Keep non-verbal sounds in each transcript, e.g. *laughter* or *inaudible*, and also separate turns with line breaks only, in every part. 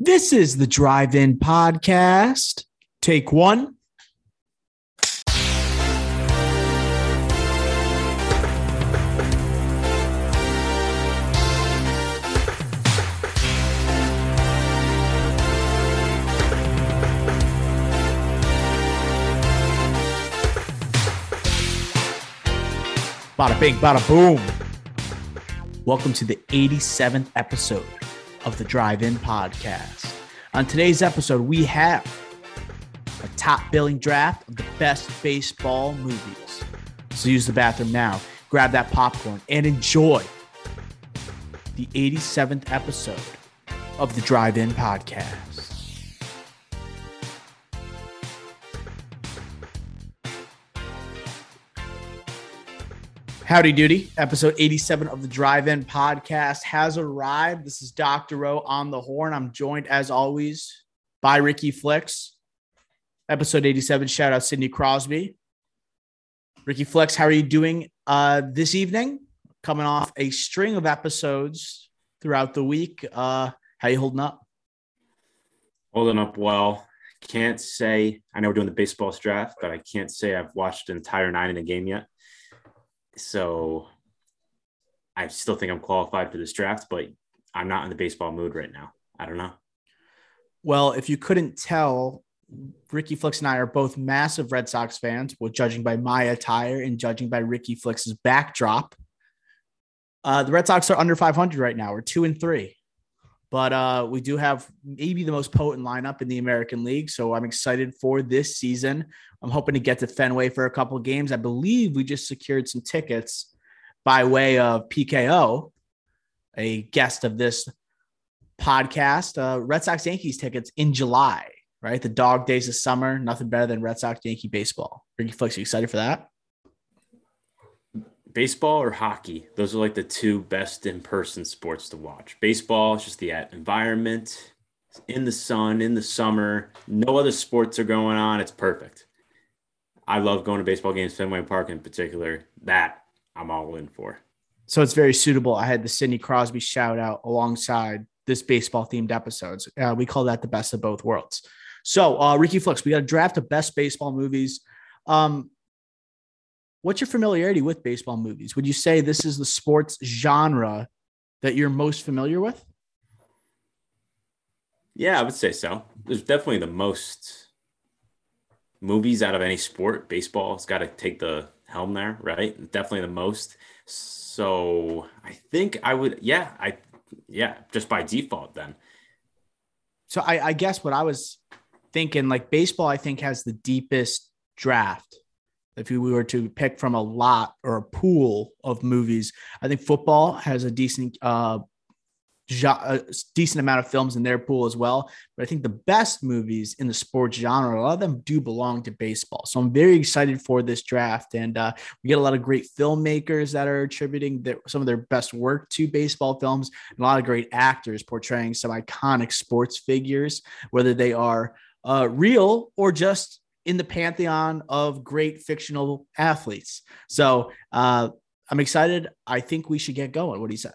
This is the Drive In Podcast. Take one. Bada bing, bada boom. Welcome to the 87th episode of the Drive In Podcast. On today's episode, we have a top billing draft of the best baseball movies. So use the bathroom now, grab that popcorn, and enjoy the 87th episode of the Drive In Podcast. Howdy Doody, episode 87 of the Drive In podcast has arrived. This is Dr. Rowe on the horn. I'm joined as always by Ricky Flicks. Episode 87, shout out Sidney Crosby. Ricky Flicks, how are you doing uh, this evening? Coming off a string of episodes throughout the week. Uh, how are you holding up?
Holding up well. Can't say I know we're doing the baseball draft, but I can't say I've watched an entire nine in a game yet so I still think I'm qualified for this draft, but I'm not in the baseball mood right now. I don't know.
Well, if you couldn't tell, Ricky Flicks and I are both massive Red Sox fans, well, judging by my attire and judging by Ricky Flicks's backdrop. Uh, the Red Sox are under 500 right now. We're two and three, but uh, we do have maybe the most potent lineup in the American League. So I'm excited for this season. I'm hoping to get to Fenway for a couple games. I believe we just secured some tickets by way of PKO, a guest of this podcast. Uh, Red Sox Yankees tickets in July, right? The dog days of summer. Nothing better than Red Sox Yankee baseball. Ricky Flicks, you excited for that?
Baseball or hockey? Those are like the two best in person sports to watch. Baseball it's just the environment in the sun, in the summer. No other sports are going on. It's perfect. I love going to baseball games, Fenway Park in particular. That I'm all in for.
So it's very suitable. I had the Sidney Crosby shout out alongside this baseball themed episodes. Uh, we call that the best of both worlds. So, uh, Ricky Flicks, we got a draft of best baseball movies. Um, what's your familiarity with baseball movies? Would you say this is the sports genre that you're most familiar with?
Yeah, I would say so. There's definitely the most movies out of any sport. Baseball's got to take the helm there, right? Definitely the most. So I think I would, yeah, I, yeah, just by default then.
So I, I guess what I was thinking, like baseball, I think has the deepest draft. If we were to pick from a lot or a pool of movies, I think football has a decent uh, a decent amount of films in their pool as well. But I think the best movies in the sports genre, a lot of them do belong to baseball. So I'm very excited for this draft. And uh, we get a lot of great filmmakers that are attributing their, some of their best work to baseball films, and a lot of great actors portraying some iconic sports figures, whether they are uh, real or just in the pantheon of great fictional athletes. So uh, I'm excited. I think we should get going. What do you say?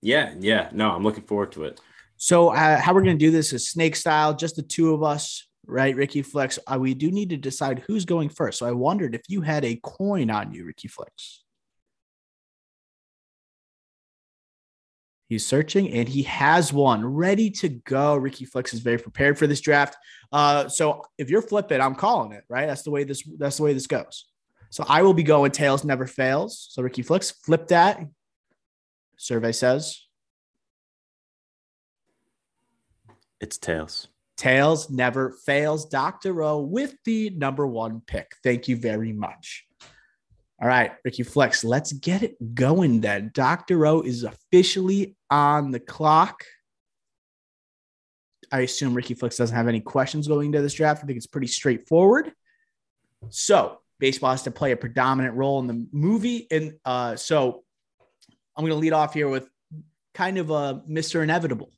Yeah, yeah. No, I'm looking forward to it.
So, uh, how we're going to do this is snake style, just the two of us, right? Ricky Flex. Uh, we do need to decide who's going first. So, I wondered if you had a coin on you, Ricky Flex. He's searching and he has one ready to go. Ricky Flex is very prepared for this draft. Uh, so if you're flipping, I'm calling it, right? That's the way this that's the way this goes. So I will be going tails never fails. So Ricky Flex, flip that, survey says?
It's tails.
Tails never fails. Dr. Rowe with the number one pick. Thank you very much. All right, Ricky Flex, let's get it going then. Dr. O is officially on the clock. I assume Ricky Flex doesn't have any questions going into this draft. I think it's pretty straightforward. So, baseball has to play a predominant role in the movie. And uh, so, I'm going to lead off here with kind of a Mr. Inevitable,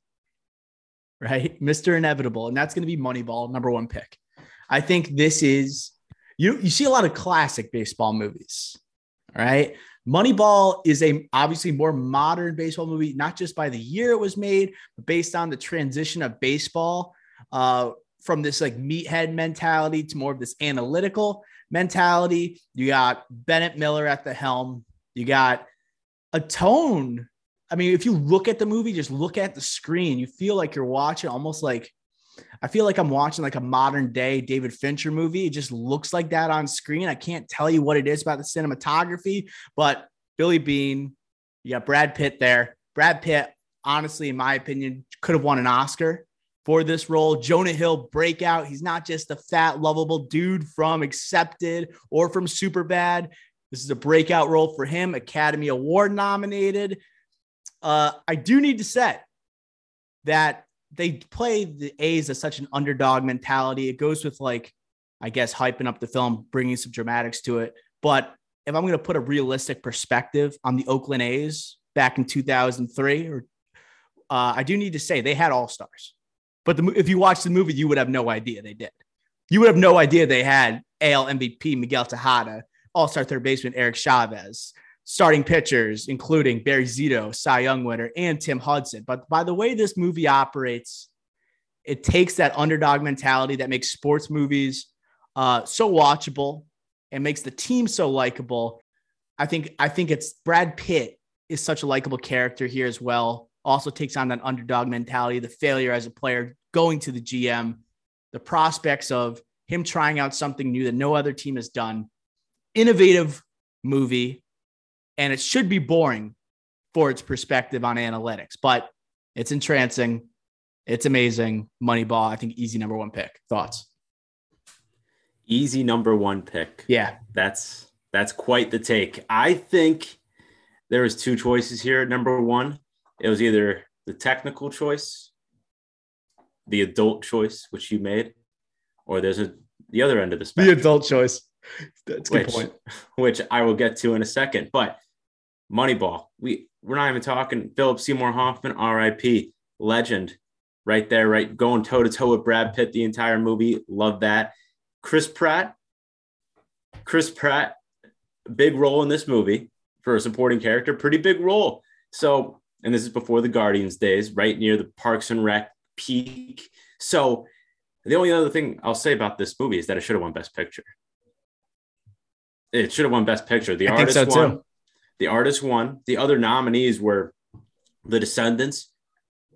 right? *laughs* Mr. Inevitable. And that's going to be Moneyball, number one pick. I think this is, you, you see a lot of classic baseball movies, right? Moneyball is a obviously more modern baseball movie, not just by the year it was made, but based on the transition of baseball uh, from this like meathead mentality to more of this analytical mentality. You got Bennett Miller at the helm. You got a tone. I mean, if you look at the movie, just look at the screen, you feel like you're watching almost like I feel like I'm watching like a modern day David Fincher movie. It just looks like that on screen. I can't tell you what it is about the cinematography, but Billy Beane, you got Brad Pitt there. Brad Pitt, honestly, in my opinion, could have won an Oscar for this role. Jonah Hill breakout. He's not just a fat, lovable dude from Accepted or from Superbad. This is a breakout role for him, Academy Award nominated. Uh, I do need to say that they play the A's as such an underdog mentality. It goes with like, I guess, hyping up the film, bringing some dramatics to it. But if I'm going to put a realistic perspective on the Oakland A's back in 2003, or uh, I do need to say they had all stars. But the, if you watch the movie, you would have no idea they did. You would have no idea they had AL MVP Miguel Tejada, All Star third baseman Eric Chavez, starting pitchers, including Barry Zito, Cy Young winner, and Tim Hudson. But by the way this movie operates, it takes that underdog mentality that makes sports movies uh, so watchable and makes the team so likable. I think I think it's Brad Pitt is such a likable character here as well. Also takes on that underdog mentality, the failure as a player, going to the GM, the prospects of him trying out something new that no other team has done. Innovative movie and it should be boring for its perspective on analytics, but it's entrancing. It's amazing. Moneyball, I think easy number one pick. Thoughts?
Easy number one pick.
Yeah.
That's that's quite the take. I think there was two choices here. Number one, it was either the technical choice, the adult choice, which you made, or there's a the other end of the spectrum.
The adult choice. That's a good
which,
point. *laughs*
Which I will get to in a second. But Moneyball. We we're not even talking Philip Seymour Hoffman, R.I.P. Legend, right there, right going toe to toe with Brad Pitt the entire movie. Love that. Chris Pratt. Chris Pratt, big role in this movie for a supporting character, pretty big role. So, and this is before the Guardians days, right near the Parks and Rec peak. So, the only other thing I'll say about this movie is that it should have won Best Picture. It should have won Best Picture. The
I
artist
so
won. The artist won. The other nominees were The Descendants,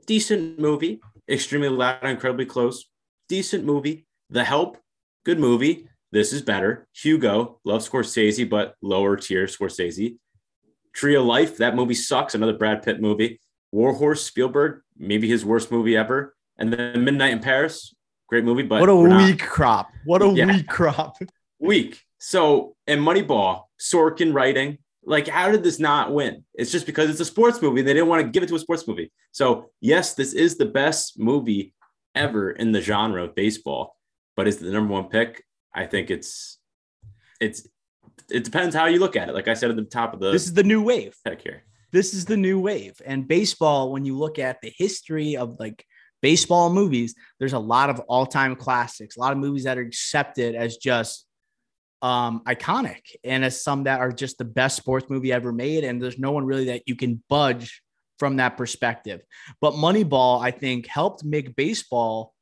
decent movie, extremely loud, incredibly close, decent movie. The Help, good movie. This is better. Hugo, love Scorsese, but lower tier Scorsese. Tree of Life, that movie sucks. Another Brad Pitt movie. Warhorse, Spielberg, maybe his worst movie ever. And then Midnight in Paris, great movie, but
What a
we're not-
weak crop. What a
Yeah.
weak crop.
week. So, and Moneyball, Sorkin writing, like, how did this not win? It's just because it's a sports movie. They didn't want to give it to a sports movie. So, yes, this is the best movie ever in the genre of baseball, but is the number one pick? I think it's, it's, it depends how you look at it. Like I said at the top of the
This is the new wave.
pick here.
This is the new wave. And baseball, when you look at the history of like baseball movies, there's a lot of all-time classics, a lot of movies that are accepted as just um iconic and as some that are just the best sports movie ever made. And there's no one really that you can budge from that perspective. But moneyball i think helped make baseball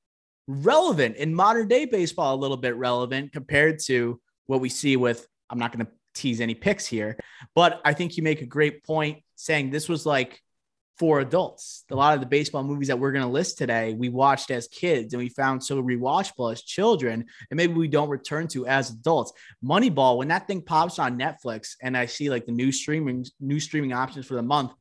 relevant in modern day baseball a little bit relevant compared to what we see with i'm not going to tease any picks here but i think you make a great point saying this was like for adults. A lot of the baseball movies that we're going to list today, we watched as kids and we found so rewatchable as children, and maybe we don't return to as adults. Moneyball, when that thing pops on Netflix and I see like the new streaming new streaming options for the month,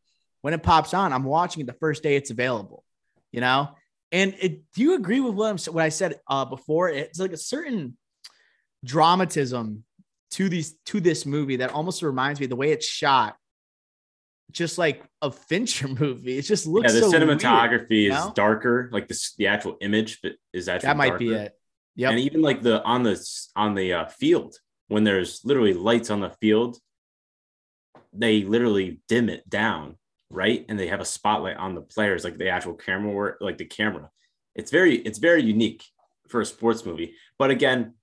when it pops on, I'm watching it the first day it's available. You know, and it, do you agree with what, I'm, what I said uh, before? It's like a certain dramatism to these to this movie that almost reminds me the way it's shot just like a Fincher *laughs* movie. It just looks
yeah, the
so
cinematography
weird, you
is
know?
darker. Like this, the actual image but is actually
That might be it. Yeah,
And even like the on the on the uh, field when there's literally lights on the field, they literally dim it down, right? And they have a spotlight on the players, like the actual camera work, like the camera. It's very it's very unique for a sports movie. But again,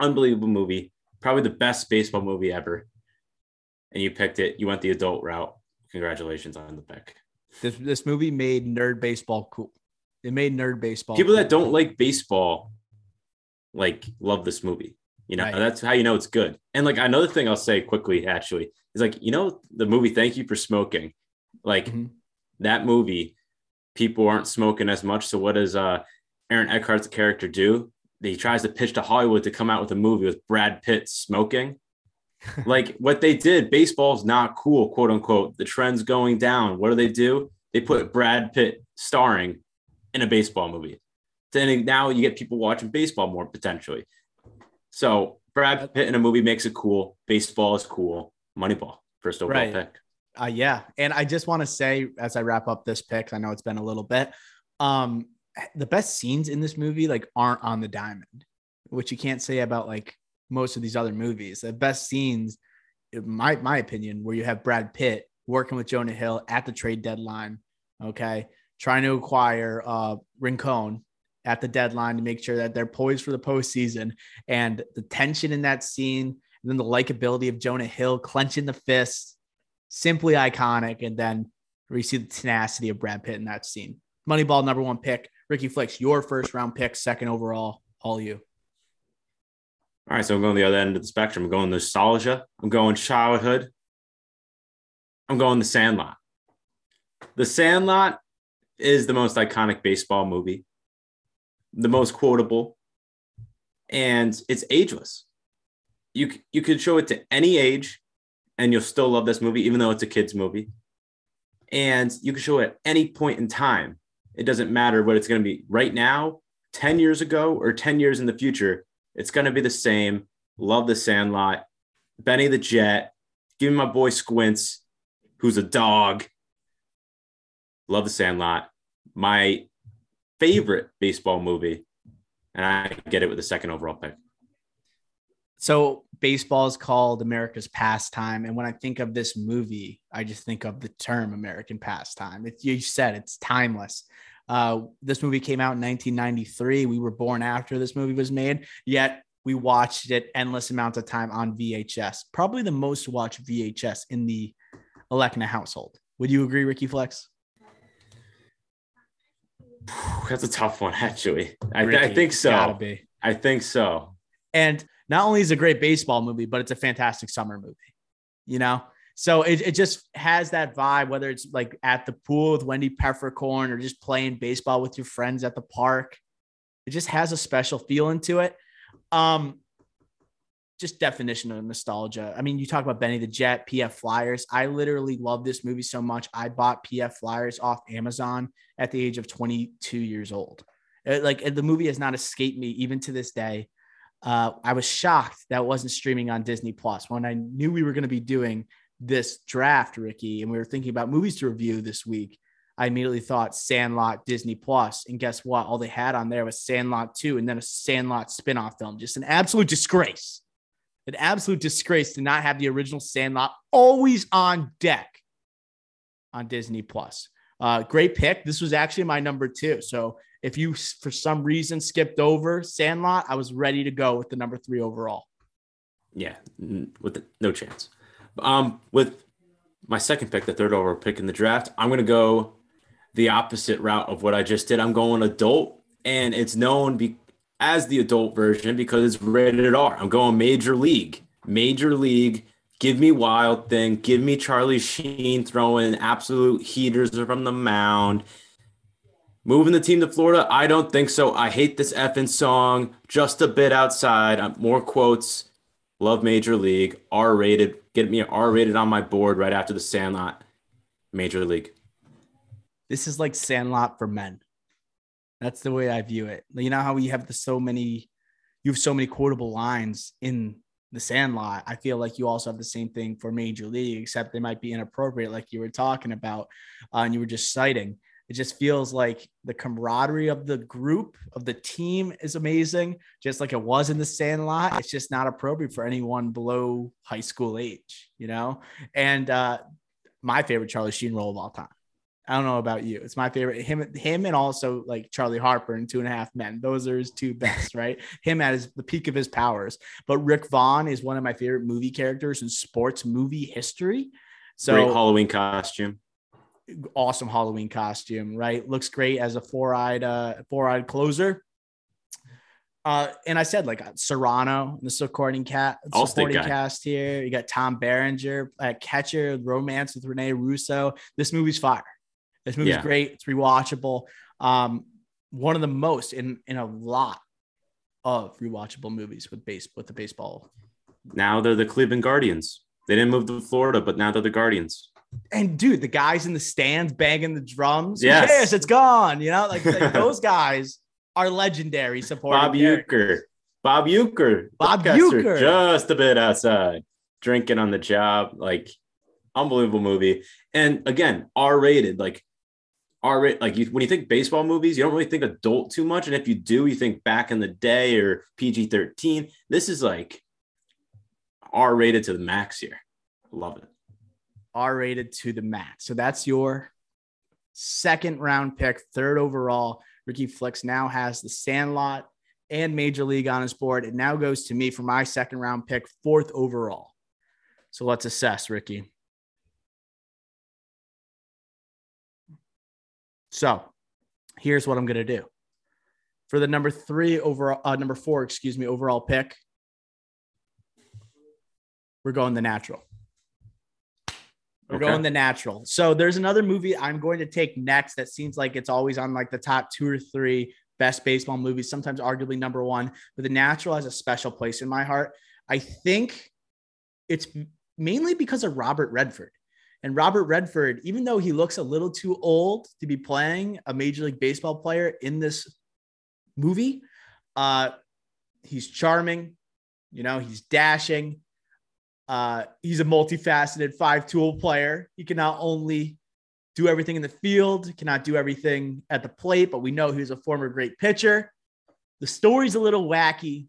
unbelievable movie, probably the best baseball movie ever. and you picked it. You went the adult route. Congratulations on the pick.
This this movie made nerd baseball cool. It made nerd baseball.
People
cool.
that don't like baseball, like, love this movie. You know,
Right.
that's how you know it's good. And like another thing I'll say quickly, actually, is like, you know, the movie Thank You for Smoking. Like
Mhm.
that movie, people aren't smoking as much. So what does uh Aaron Eckhart's character do? He tries to pitch to Hollywood to come out with a movie with Brad Pitt smoking. Like what they did, baseball's not cool, quote unquote. The trend's going down. What do they do? They put Brad Pitt starring in a baseball movie. Then now you get people watching baseball more potentially. So Brad Pitt in a movie makes it cool. Baseball is cool. Moneyball, first overall
Right.
pick.
Uh, yeah, and I just want to say as I wrap up this pick, I know it's been a little bit. Um, the best scenes in this movie like aren't on the diamond, which you can't say about like most of these other movies. The best scenes, my my opinion, where you have Brad Pitt working with Jonah Hill at the trade deadline, okay, trying to acquire uh Rincon at the deadline to make sure that they're poised for the postseason, and the tension in that scene, and then the likability of Jonah Hill clenching the fist, simply iconic. And then we see the tenacity of Brad Pitt in that scene. Moneyball, number one pick. Ricky Flicks, your first round pick, second overall. All you.
All right, so I'm going the other end of the spectrum. I'm going nostalgia. I'm going childhood. I'm going the Sandlot. The Sandlot is the most iconic baseball movie, the most quotable, and it's ageless. You you could show it to any age, and you'll still love this movie, even though it's a kids movie. And you can show it at any point in time. It doesn't matter what it's going to be right now, 10 years ago, or 10 years in the future. It's going to be the same. Love the Sandlot. Benny the Jet. Give me my boy Squints, who's a dog. Love the Sandlot. My favorite baseball movie. And I get it with the second overall pick.
So baseball is called America's pastime. And when I think of this movie, I just think of the term American pastime. It's you said it's timeless. Uh, this movie came out in 1993. We were born after this movie was made, yet we watched it endless amounts of time on VHS. Probably the most watched VHS in the Elecna household. Would you agree, Ricky Flex?
That's a tough one, *laughs* actually. I, I think so. I think so.
And not only is it a great baseball movie, but it's a fantastic summer movie, you know? So it, it just has that vibe, whether it's like at the pool with Wendy Peppercorn or just playing baseball with your friends at the park. It just has a special feeling to it. Um, just definition of nostalgia. I mean, you talk about Benny the Jet, PF Flyers. I literally love this movie so much. I bought PF Flyers off Amazon at the age of 22 years old. Uh, Like the movie has not escaped me even to this day uh, I was shocked that it wasn't streaming on Disney Plus. When I knew we were going to be doing this draft, Ricky, and we were thinking about movies to review this week, I immediately thought Sandlot Disney Plus. And guess what? All they had on there was Sandlot 2 and then a Sandlot spin-off film. Just an absolute disgrace. An absolute disgrace to not have the original Sandlot always on deck on Disney Plus. Uh, great pick. This was actually my number two. So if you for some reason skipped over Sandlot, I was ready to go with the number three overall.
Yeah, with the, no chance. Um, with my second pick, the third overall pick in the draft, I'm going to go the opposite route of what I just did. I'm going adult, and it's known be- as the adult version because it's rated R. I'm going Major League. Major League. Give me Wild Thing. Give me Charlie Sheen throwing absolute heaters from the mound. Moving the team to Florida? I don't think so. I hate this effing song. Just a bit outside. More quotes. Love Major League. R rated. Get me R rated on my board right after the Sandlot. Major League.
This is like Sandlot for men. That's the way I view it. You know how we have the so many, you have so many quotable lines in the Sandlot. I feel like you also have the same thing for Major League, except they might be inappropriate, like you were talking about, uh, and you were just citing. It just feels like the camaraderie of the group of the team is amazing, just like it was in the Sandlot. It's just not appropriate for anyone below high school age, you know. And uh, my favorite Charlie Sheen role of all time. I don't know about you. It's my favorite. Him, him, and also like Charlie Harper and Two and a Half Men. Those are his two best, right? him at his the peak of his powers. But Rick Vaughn is one of my favorite movie characters in sports movie history. So
Great Halloween costume.
Awesome Halloween costume, right? Looks great as a four-eyed, uh, four-eyed closer. Uh, and I said like Cerrano, the supporting cat, supporting cast here. You got Tom Berenger, uh, catcher, romance with Renee Russo. This movie's fire. This movie's
Yeah.
great. It's rewatchable. Um, one of the most in in a lot of rewatchable movies with base with the baseball.
Now they're the Cleveland Guardians. They didn't move to Florida, but now they're the Guardians.
And dude, the guys in the stands banging the drums.
Yes.
Yes, it's gone. You know, like, like *laughs* those guys are legendary supporting
Bob. Uecker. Bob Uecker.
Bob Uecker.
Just a bit outside, drinking on the job. Like, unbelievable movie. And again, R rated. Like, R rated. Like, you, when you think baseball movies, you don't really think adult too much. And if you do, you think back in the day or PG 13. This is like R rated to the max here. Love it.
R rated to the max. So that's your second round pick, third overall. Ricky Flicks now has the Sandlot and Major League on his board. It now goes to me for my second round pick, fourth overall. So let's assess, Ricky. So here's what I'm going to do for the number three overall, uh, number four, excuse me, overall pick. We're going the natural. We're
Okay.
going the natural. So there's another movie I'm going to take next that seems like it's always on like the top two or three best baseball movies, sometimes arguably number one. But the natural has a special place in my heart. I think it's mainly because of Robert Redford. And Robert Redford, even though he looks a little too old to be playing a Major League Baseball player in this movie, uh, he's charming. You know, he's dashing. Uh, he's a multifaceted five tool player. He can not only do everything in the field, cannot do everything at the plate, but we know he was a former great pitcher. The story's a little wacky.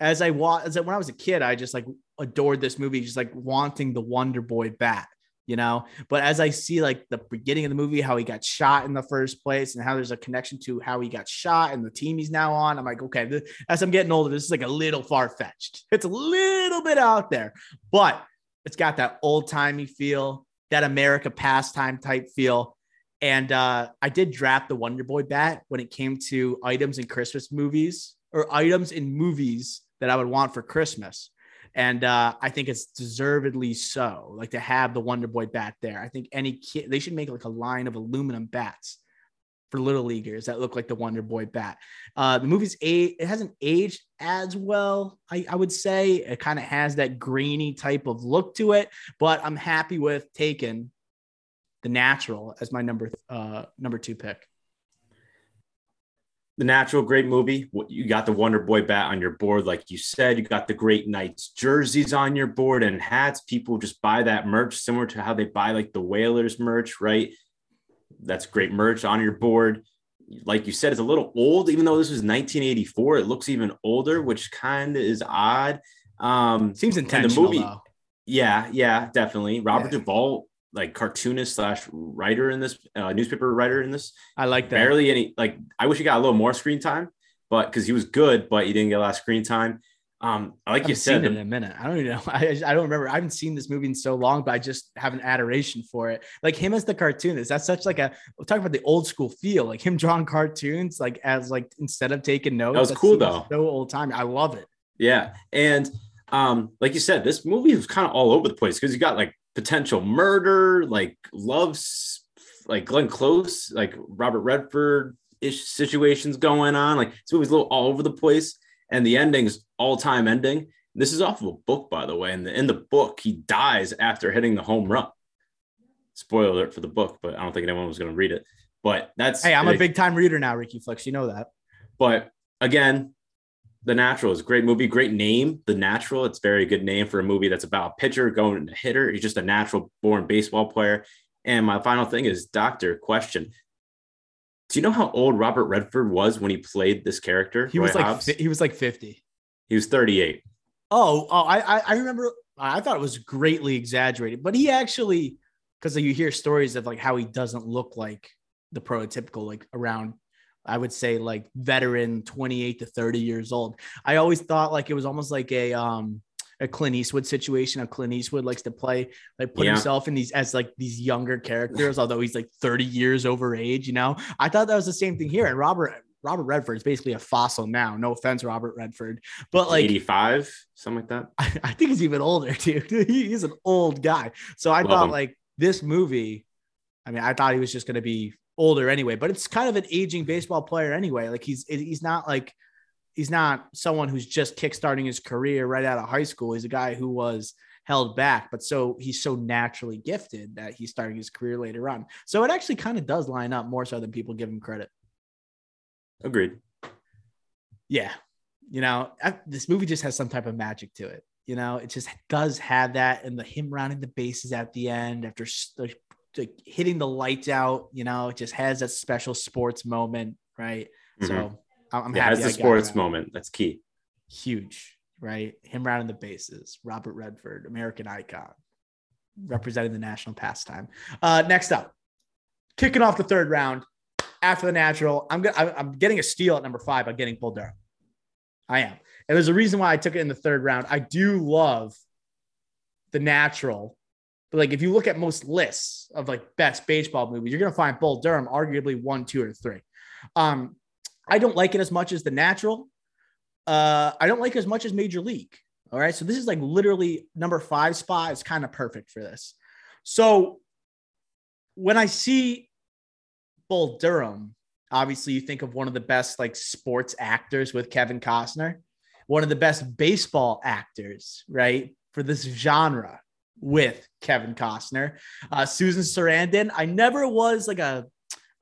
As I wa- as when I was a kid, I just like adored this movie, just like wanting the Wonder Boy bat, you know. But as I see like the beginning of the movie, how he got shot in the first place, and how there's a connection to how he got shot and the team he's now on, I'm like, okay, as I'm getting older, this is like a little far fetched. *laughs* It's a little bit out there, but it's got that old timey feel, that America pastime type feel. And uh, I did draft the Wonder Boy bat when it came to items in Christmas movies or items in movies that I would want for Christmas. And uh, I think it's deservedly so, like to have the Wonder Boy bat there. I think any kid, they should make like a line of aluminum bats for little leaguers that look like the Wonder Boy bat. Uh, the movie's a it hasn't aged as well, I, I would say. It kind of has that grainy type of look to it, but I'm happy with taking the natural as my number uh number two pick.
The Natural, great movie. You got the Wonder Boy bat on your board, like you said. You got the Great Knights jerseys on your board and hats. People just buy that merch, similar to how they buy like the Whalers merch, right? That's great merch on your board. Like you said, it's a little old, even though this was 1984. It looks even older, which kind of is odd. Um,
Seems intentional The
movie-
though.
yeah, yeah, definitely. Robert
Yeah.
Duvall, like cartoonist slash writer in this, uh, newspaper writer in this
I like that.
barely any like i wish he got a little more screen time but because he was good but he didn't get a lot of screen time um like you said
in a minute. I don't even know. *laughs* I, I don't remember. I haven't seen this movie in so long, but I just have an adoration for it. Like him as the cartoonist. That's such like a we're talking about the old school feel. Like him drawing cartoons, like as like instead of taking notes.
That was cool, though.
So old time. I love it.
yeah and um like you said this movie was kind of all over the place because you got like potential murder like loves like glenn close like robert redford ish situations going on like this movie's a little all over the place and the ending's all-time ending this is off of a book by the way and in the book he dies after hitting the home run spoiler alert for the book but i don't think anyone was going to read it but that's
Hey, I'm a big time reader now, Ricky Flex. You know that.
but again, The Natural is a great movie, great name. The Natural, it's a very good name for a movie that's about a pitcher going to hitter. He's just a natural born baseball player. And my final thing is, Doctor, question. Do you know how old Robert Redford was when he played this character?
He
Roy
was like
Hobbs?
he was like 50.
he was 38.
Oh, oh, I, I I remember. I thought it was greatly exaggerated, but he actually because you hear stories of like how he doesn't look like the prototypical like around I would say like veteran 28 to 30 years old. I always thought like it was almost like a um a Clint Eastwood situation. A Clint Eastwood likes to play, like put
Yeah.
himself in these as like these younger characters, although he's like 30 years over age. You know, I thought that was the same thing here. And Robert Robert Redford is basically a fossil now. No offense, Robert Redford, but like
85, something like that.
I, *laughs* I think he's even older, *laughs* dude. He- He's an old guy. So I
Love
thought
him.
like this movie. I mean, I thought he was just going to be older anyway, but it's kind of an aging baseball player anyway. Like he's he's not like he's not someone who's just kickstarting his career right out of high school. He's a guy who was held back, but so he's so naturally gifted that he's starting his career later on. So it actually kind of does line up more so than people give him credit.
Agreed.
yeah you know I, this movie just has some type of magic to it you know it just does have that and the him rounding the bases at the end after like, like hitting the lights out you know it just has that special sports moment right
Mhm.
so I'm
it
happy
has the sports
that.
moment. That's key.
huge right him rounding the bases Robert Redford American icon representing the national pastime uh next up kicking off the third round after the natural I'm gonna I'm getting a steal at number five by getting Bull Durham I am. And there's a reason why I took it in the third round. I do love the natural. But like if you look at most lists of like best baseball movies, you're gonna find Bull Durham arguably one, two, or three. Um, I don't like it as much as the natural. Uh, I don't like it as much as Major League. All right. So this is like literally number five spot is kind of perfect for this. So when I see Bull Durham, obviously you think of one of the best like sports actors with Kevin Costner, one of the best baseball actors, right? For this genre with Kevin Costner. Uh, Susan Sarandon, I never was like a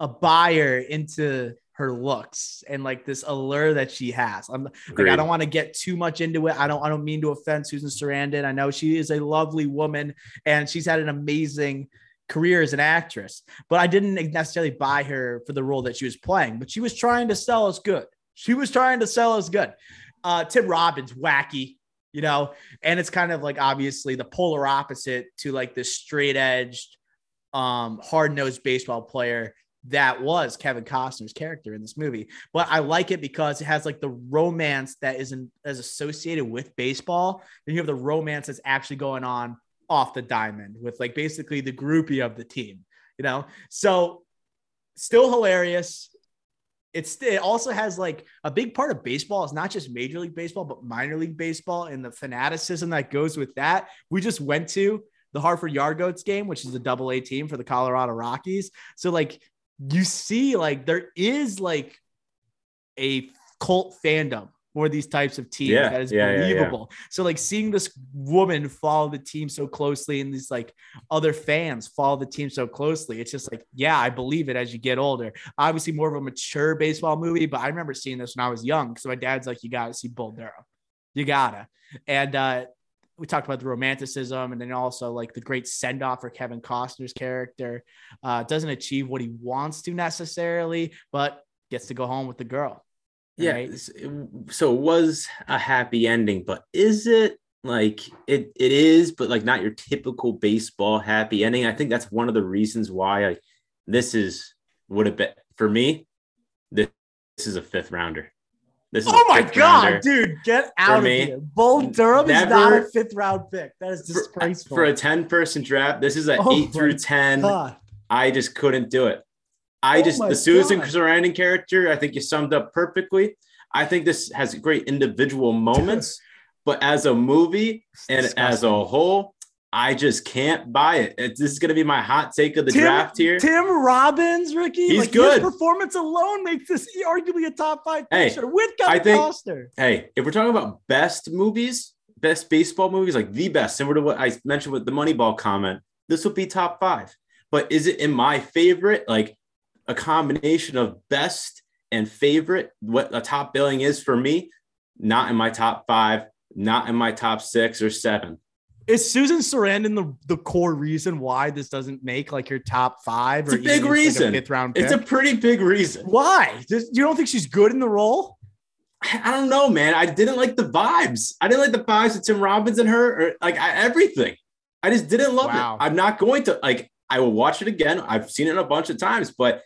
a buyer into her looks and like this allure that she has. I'm like, I don't want to get too much into it. I don't I don't mean to offend Susan Sarandon. I know she is a lovely woman and she's had an amazing career as an actress, but I didn't necessarily buy her for the role that she was playing, but she was trying to sell us good. She was trying to sell us good. Uh, Tim Robbins, wacky, you know, and it's kind of like obviously the polar opposite to like this straight edged, um, hard nosed baseball player that was Kevin Costner's character in this movie. But I like it because it has like the romance that isn't as associated with baseball. Then you have the romance that's actually going on off the diamond with like basically the groupie of the team, you know? So still hilarious. It's it also has like a big part of baseball. It's not just major league baseball, but minor league baseball and the fanaticism that goes with that. We just went to the Hartford Yard Goats game, which is a double A team for the Colorado Rockies. So like you see, like there is like a cult fandom for these types of teams
Yeah,
that is
yeah, yeah, yeah.
believable. So like seeing this woman follow the team so closely and these like other fans follow the team so closely, it's just like, yeah, I believe it as you get older. Obviously more of a mature baseball movie, but I remember seeing this when I was young. So my dad's like, you gotta see Bull Durham. You gotta. And uh we talked about the romanticism and then also like the great send off for Kevin Costner's character. Uh, doesn't achieve what he wants to necessarily, but gets to go home with the girl.
Yeah.
right?
So it was a happy ending, but is it like it? It is, but like not your typical baseball happy ending. I think that's one of the reasons why I this is would have been for me. This, this is a fifth rounder. This is
Oh my god,
rounder.
dude, get out of
me,
here. Bull Durham is not a fifth round pick. That is
For, uh,
disgraceful.
for a 10 person draft. This is an
Oh
eight through 10.
God.
I just couldn't do it. I
Oh
just the Susan
God.
Sarandon character, I think you summed up perfectly. I think this has great individual moments, *laughs* but as a movie and as a whole, I just can't buy it. This is going to be my hot take of the
Tim-
draft here.
Tim Robbins, Ricky.
He's
like,
good.
His performance alone makes this arguably a top five
Hey,
with Kevin
I think-
Costner.
Hey, if we're talking about best movies, best baseball movies, like the best, similar to what I mentioned with the Moneyball comment, this would be top five. But is it in my favorite? Like a combination of best and favorite, what a top billing is for me, not in my top five, not in my top six or seven.
Is Susan Sarandon the, the core reason why this doesn't make like your top five?
It's a big
if like,
reason.
fifth round pick?
It's a pretty big reason.
why? Does- you don't think she's good in the role?
I don't know, man. I didn't like the vibes. I didn't like the vibes of Tim Robbins and her, or like I, everything. I just didn't love
Wow.
it. I'm not going to like. I will watch it again. I've seen it a bunch of times, but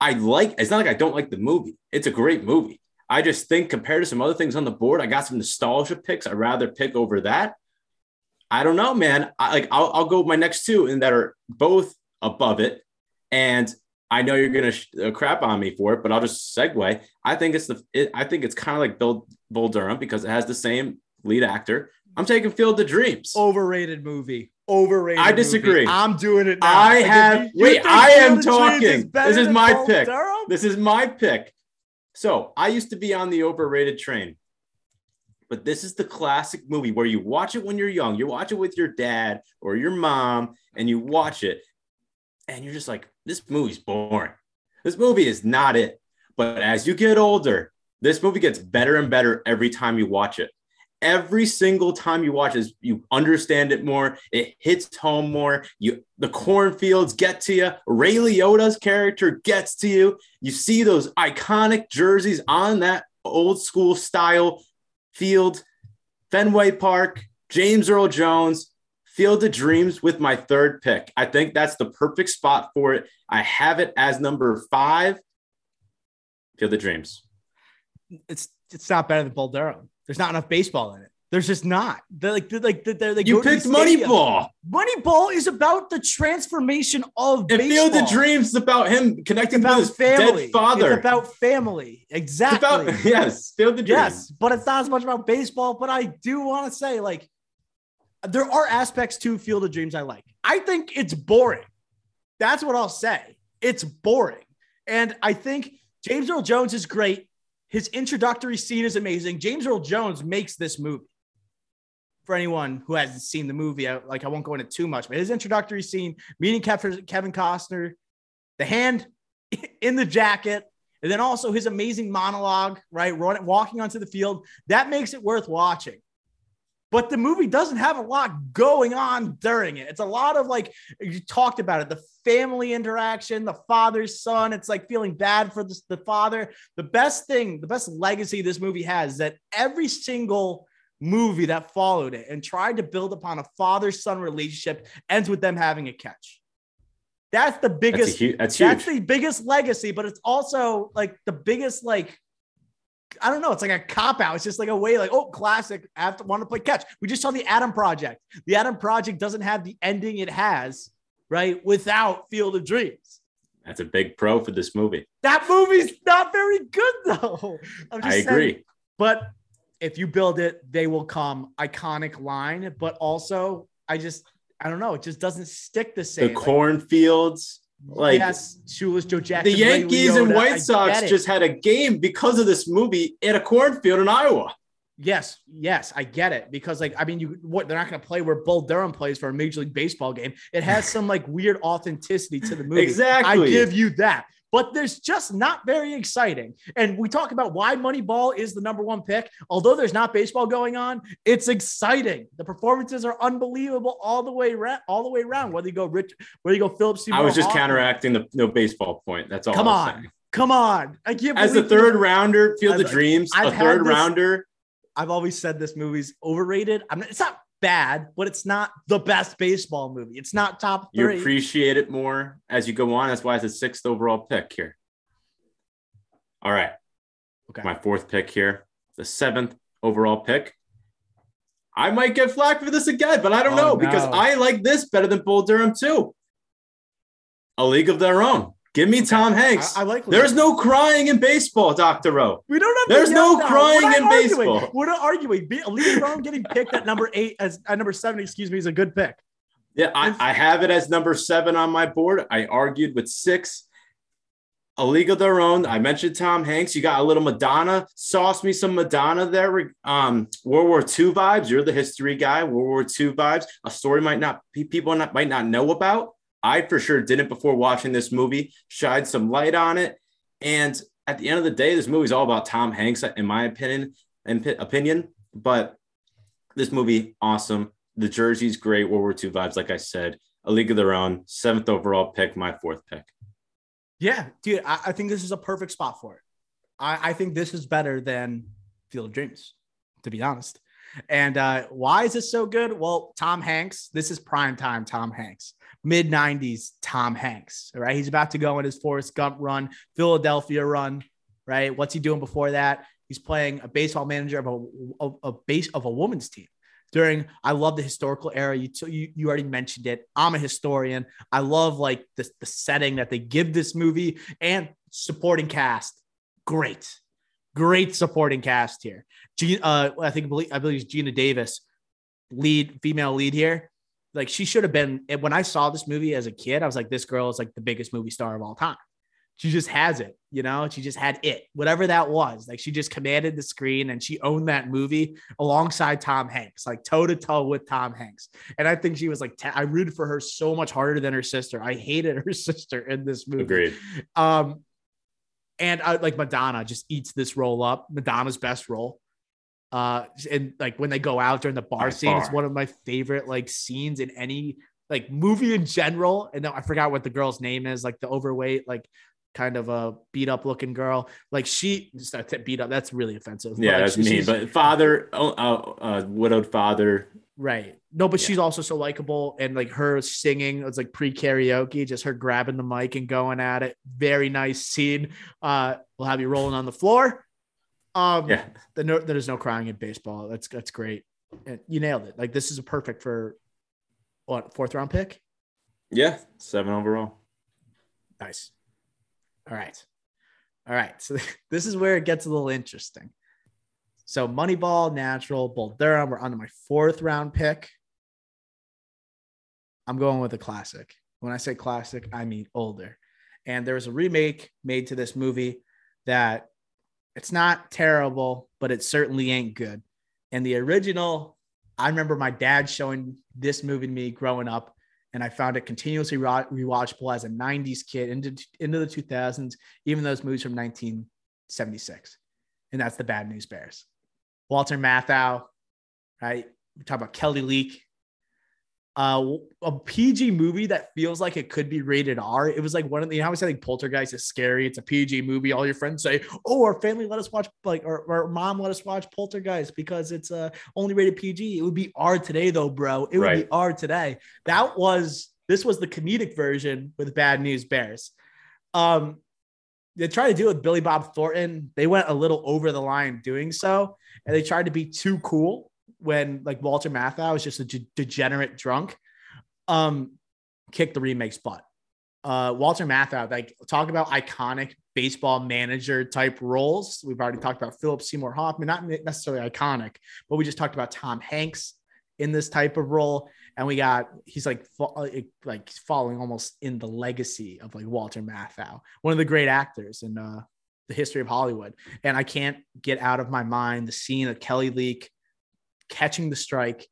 I like it's not like I don't like the movie. It's a great movie. I just think compared to some other things on the board, I got some nostalgia picks. I'd rather pick over that. I don't know, man. I, like I'll, I'll go my next two and that are both above it. And I know you're gonna sh- uh, crap on me for it, but I'll just segue. I think it's the it, I think it's kind of like Bill Bull Durham because it has the same lead actor. I'm taking Field of Dreams.
Overrated movie. Overrated.
I disagree.
movie. I'm doing it now.
I
Like,
have
you-
wait. I am talking.
better
This is my
Bull
pick.
Durham?
This is my pick. So I used to be on the overrated train, but this is the classic movie where you watch it when you're young. You watch it with your dad or your mom, and you watch it, and you're just like, this movie's boring. This movie is not it. But as you get older, this movie gets better and better every time you watch it. Every single time you watch it, you understand it more. It hits home more. You the cornfields get to you. Ray Liotta's character gets to you. You see those iconic jerseys on that old school style field, Fenway Park, James Earl Jones, Field of Dreams with my third pick. I think that's the perfect spot for it. I have it as number five. Field of Dreams.
it's it's not better than Bull Durham. There's not enough baseball in it. There's just not. They're like they're like they're, they
You
go to the
picked. Moneyball.
Moneyball is about the transformation of
And
baseball.
Field of Dreams is about him connecting
It's about
with his
family.
dead father.
It's about family. Exactly.
about *laughs* yes, Field of Dreams.
yes, but it's not as much about baseball. But I do want to say, like, there are aspects to Field of Dreams I like. I think it's boring. That's what I'll say. It's boring. And I think James Earl Jones is great. His introductory scene is amazing. James Earl Jones makes this movie. For anyone who hasn't seen the movie, I, like I won't go into too much, but his introductory scene, meeting Kevin Costner, the hand *laughs* in the jacket, and then also his amazing monologue, right? Walking onto the field, that makes it worth watching. But the movie doesn't have a lot going on during it. It's a lot of like you talked about it, the family interaction, the father son. It's like feeling bad for the, the father. The best thing, the best legacy this movie has is that every single movie that followed it and tried to build upon a father son relationship ends with them having a catch. That's the
That's,
biggest
hu- that's huge.
that's the biggest legacy, but it's also like the biggest like I don't know. It's like a cop out. It's just like a way, like, oh, classic. I have to want to play catch. We just saw the Adam Project. The Adam Project doesn't have the ending it has, right? Without Field of Dreams.
That's a big pro for this movie.
That movie's not very good, though.
I
saying.
agree.
But if you build it, they will come. Iconic line, but also, I just, I don't know. It just doesn't stick the
The
same. Like,
cornfields, like
yes, Shoeless Joe Jackson.
the Yankees and White Sox just had a game because of this movie at a cornfield in Iowa.
Yes, yes, I get it because like I mean, you what they're not going to play where Bull Durham plays for a Major League Baseball game. It has *laughs* some like weird authenticity to the movie.
Exactly.
I give you that, but there's just not very exciting. And we talk about why Moneyball is the number one pick. Although there's not baseball going on, it's exciting. The performances are unbelievable all the way around. All the way around. Whether you go Rich, whether you go Phillips,
I was just
Hoffman.
counteracting the no baseball point. That's all.
Come on,
saying.
come on! I can't.
As the
believe
third
you-
rounder, Field of Dreams,
I've
a third
this-
rounder.
I've always said this movie's overrated. I'm not, it's not bad, but it's not the best baseball movie. It's not top three.
You appreciate it more as you go on. That's why it's a sixth overall pick here. All right.
Okay.
My fourth pick here, the seventh overall pick. I might get flack for this again, but I don't
Oh,
know because. I like this better than Bull Durham too. A League of Their Own. Give me Tom Hanks.
I, I like.
There's no crying in baseball, Dr. Rowe.
We don't have. to
there's no
now.
crying in
arguing.
baseball.
We're not arguing. Brown getting picked at number eight as at number seven. Excuse me, is a good pick.
Yeah, I, I have it as number seven on my board. I argued with six. A League of Their Own. I mentioned Tom Hanks. You got a little Madonna. Sauce me some Madonna there. Um, World War II vibes. You're the history guy. World War II vibes. A story might not people not, might not know about. I for sure didn't before watching this movie. Shined some light on it. And at the end of the day, this movie is all about Tom Hanks, in my opinion. In opinion, but this movie awesome. The jersey's great. World War II vibes, like I said. A League of Their Own. Seventh overall pick. My fourth pick.
Yeah, dude, I, I think this is a perfect spot for it. I, I think this is better than Field of Dreams, to be honest. And uh, why is this so good? Well, Tom Hanks, this is prime time Tom Hanks, mid 90s Tom Hanks, right? He's about to go in his Forrest Gump run, Philadelphia run, right? What's he doing before that? He's playing a baseball manager of a, a, base of a woman's team. During, I love the historical era. You, you you already mentioned it. I'm a historian. I love like the, the setting that they give this movie and supporting cast. Great, great supporting cast here. uh, I think I believe it's Geena Davis, lead female lead here. Like she should have been. When I saw this movie as a kid, I was like, this girl is like the biggest movie star of all time she just has it, you know, she just had it, whatever that was. Like she just commanded the screen and she owned that movie alongside Tom Hanks, like toe to toe with Tom Hanks. And I think she was like, I rooted for her so much harder than her sister. I hated *laughs* her sister in this movie.
Agreed.
Um, and I like Madonna just eats this role up, Madonna's best role. Uh, and like when they go out during the bar By scene, far. it's one of my favorite like scenes in any like movie in general. And then I forgot what the girl's name is, like the overweight, like kind of a beat up looking girl. Like she just beat up. That's really offensive.
Yeah,
like
that's me. But father, oh, uh, uh, widowed father.
Right. No, but yeah. she's also so likable and like her singing, it's like pre karaoke, just her grabbing the mic and going at it. Very nice scene. Uh, we'll have you rolling on the floor. Um, yeah. The no, there's no crying in baseball. That's that's great. And you nailed it. Like this is a perfect for what fourth round pick.
Yeah, seven overall.
Nice. All right. All right. So *laughs* this is where it gets a little interesting. So Moneyball, Natural, Bull Durham. We're on to my fourth round pick. I'm going with a classic. When I say classic, I mean older. And there was a remake made to this movie that it's not terrible, but it certainly ain't good. And the original, I remember my dad showing this movie to me growing up and I found it continuously rewatchable as a 90s kid into, into the 2000s, even those movies from 1976. And that's the Bad News Bears. Walter Matthau, right? We talk about Kelly Leak, uh, a PG movie that feels like it could be rated R. It was like one of the, you know how we say like Poltergeist is scary. It's a PG movie. All your friends say, "Oh, our family let us watch like, or our mom let us watch Poltergeist because it's uh only rated PG." It would be R today, though, bro. It would right. be R today. That was this was the comedic version with Bad News Bears. Um, they tried to do it with Billy Bob Thornton. They went a little over the line doing so, and they tried to be too cool when like Walter Matthau was just a de- degenerate drunk, um, kicked the remake's butt. Uh, Walter Matthau, like talk about iconic baseball manager type roles. We've already talked about Philip Seymour Hoffman, not necessarily iconic, but we just talked about Tom Hanks in this type of role, and we got he's like uh, like following almost in the legacy of like Walter Matthau, one of the great actors in uh, the history of Hollywood. And I can't get out of my mind the scene of Kelly Leak catching the strike,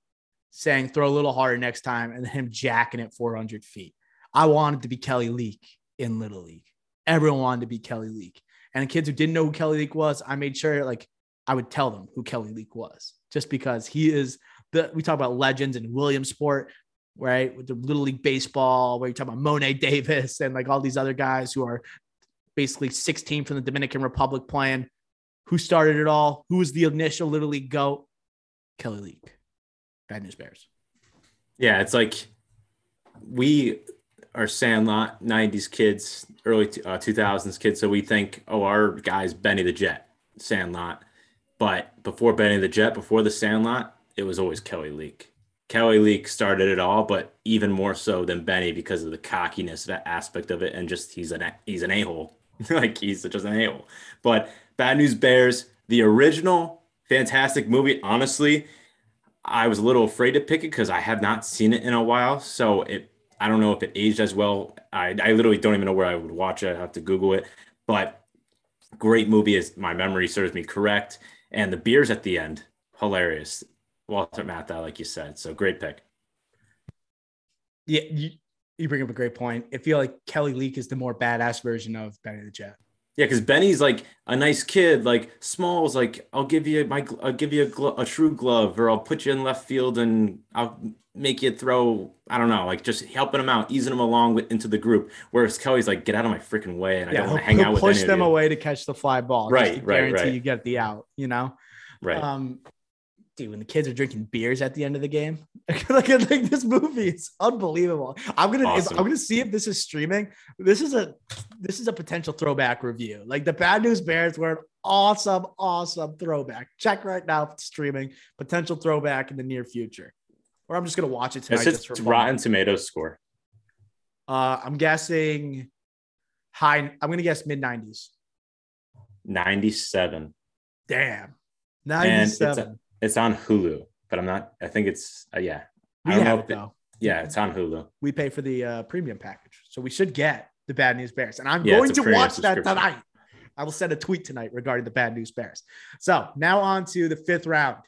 saying throw a little harder next time, and him jacking it 400 feet. I wanted to be Kelly Leak in Little League. Everyone wanted to be Kelly Leak. And the kids who didn't know who Kelly Leak was, I made sure like I would tell them who Kelly Leak was, just because he is the we talk about legends in Williamsport, right? With the Little League baseball, where you talk about Mo'ne *laughs* Davis and like all these other guys who are basically 16 from the Dominican Republic playing. Who started it all? Who was the initial Little League GOAT? Kelly Leak. Bad News Bears.
Yeah, it's like we are Sandlot 90s kids, early uh, 2000s kids. So we think, oh, our guy's Benny the Jet, Sandlot. But before Benny the Jet, before the Sandlot, it was always Kelly Leak. Kelly Leak started it all, but even more so than Benny because of the cockiness that aspect of it, and just he's an he's an a hole, *laughs* like he's just an a hole. But Bad News Bears, the original fantastic movie. Honestly, I was a little afraid to pick it because I have not seen it in a while. So it, I don't know if it aged as well. I, I literally don't even know where I would watch it. I have to Google it. But great movie, as my memory serves me correct. And the beers at the end, hilarious. Walter Matthau, like you said. So great pick.
Yeah, you, you bring up a great point. I feel like Kelly Leak is the more badass version of Benny the Jet.
Yeah, because Benny's like a nice kid. Like Smalls, like I'll give you my, I'll give you a, glo- a true glove, or I'll put you in left field and I'll make you throw. I don't know, like just helping him out, easing him along with, into the group. Whereas Kelly's like, get out of my freaking way, and I don't want to hang out with.
Push them away to catch the fly ball.
Right, right, right.
You get the out. You know.
Right.
Um, dude, when the kids are drinking beers at the end of the game, *laughs* like, like this movie is unbelievable. I'm gonna
Awesome.
if, I'm gonna see if this is streaming. This is a this is a potential throwback review. Like the Bad News Bears were an awesome, awesome throwback. Check right now if it's streaming. Potential throwback in the near future. Or I'm just gonna watch it tonight.
It's
just for.
Rotten Tomatoes score.
Uh, I'm guessing high. I'm gonna guess mid 90s.
97.
Damn,
And it's
97.
It's on Hulu, but I'm not. I think it's uh, yeah.
we
I don't
have
know
it though.
Yeah, it's on Hulu.
we pay for the uh, premium package. So we should get the Bad News Bears. And I'm
Yeah,
going to watch that tonight. I will send a tweet tonight regarding the Bad News Bears. So now on to the fifth round.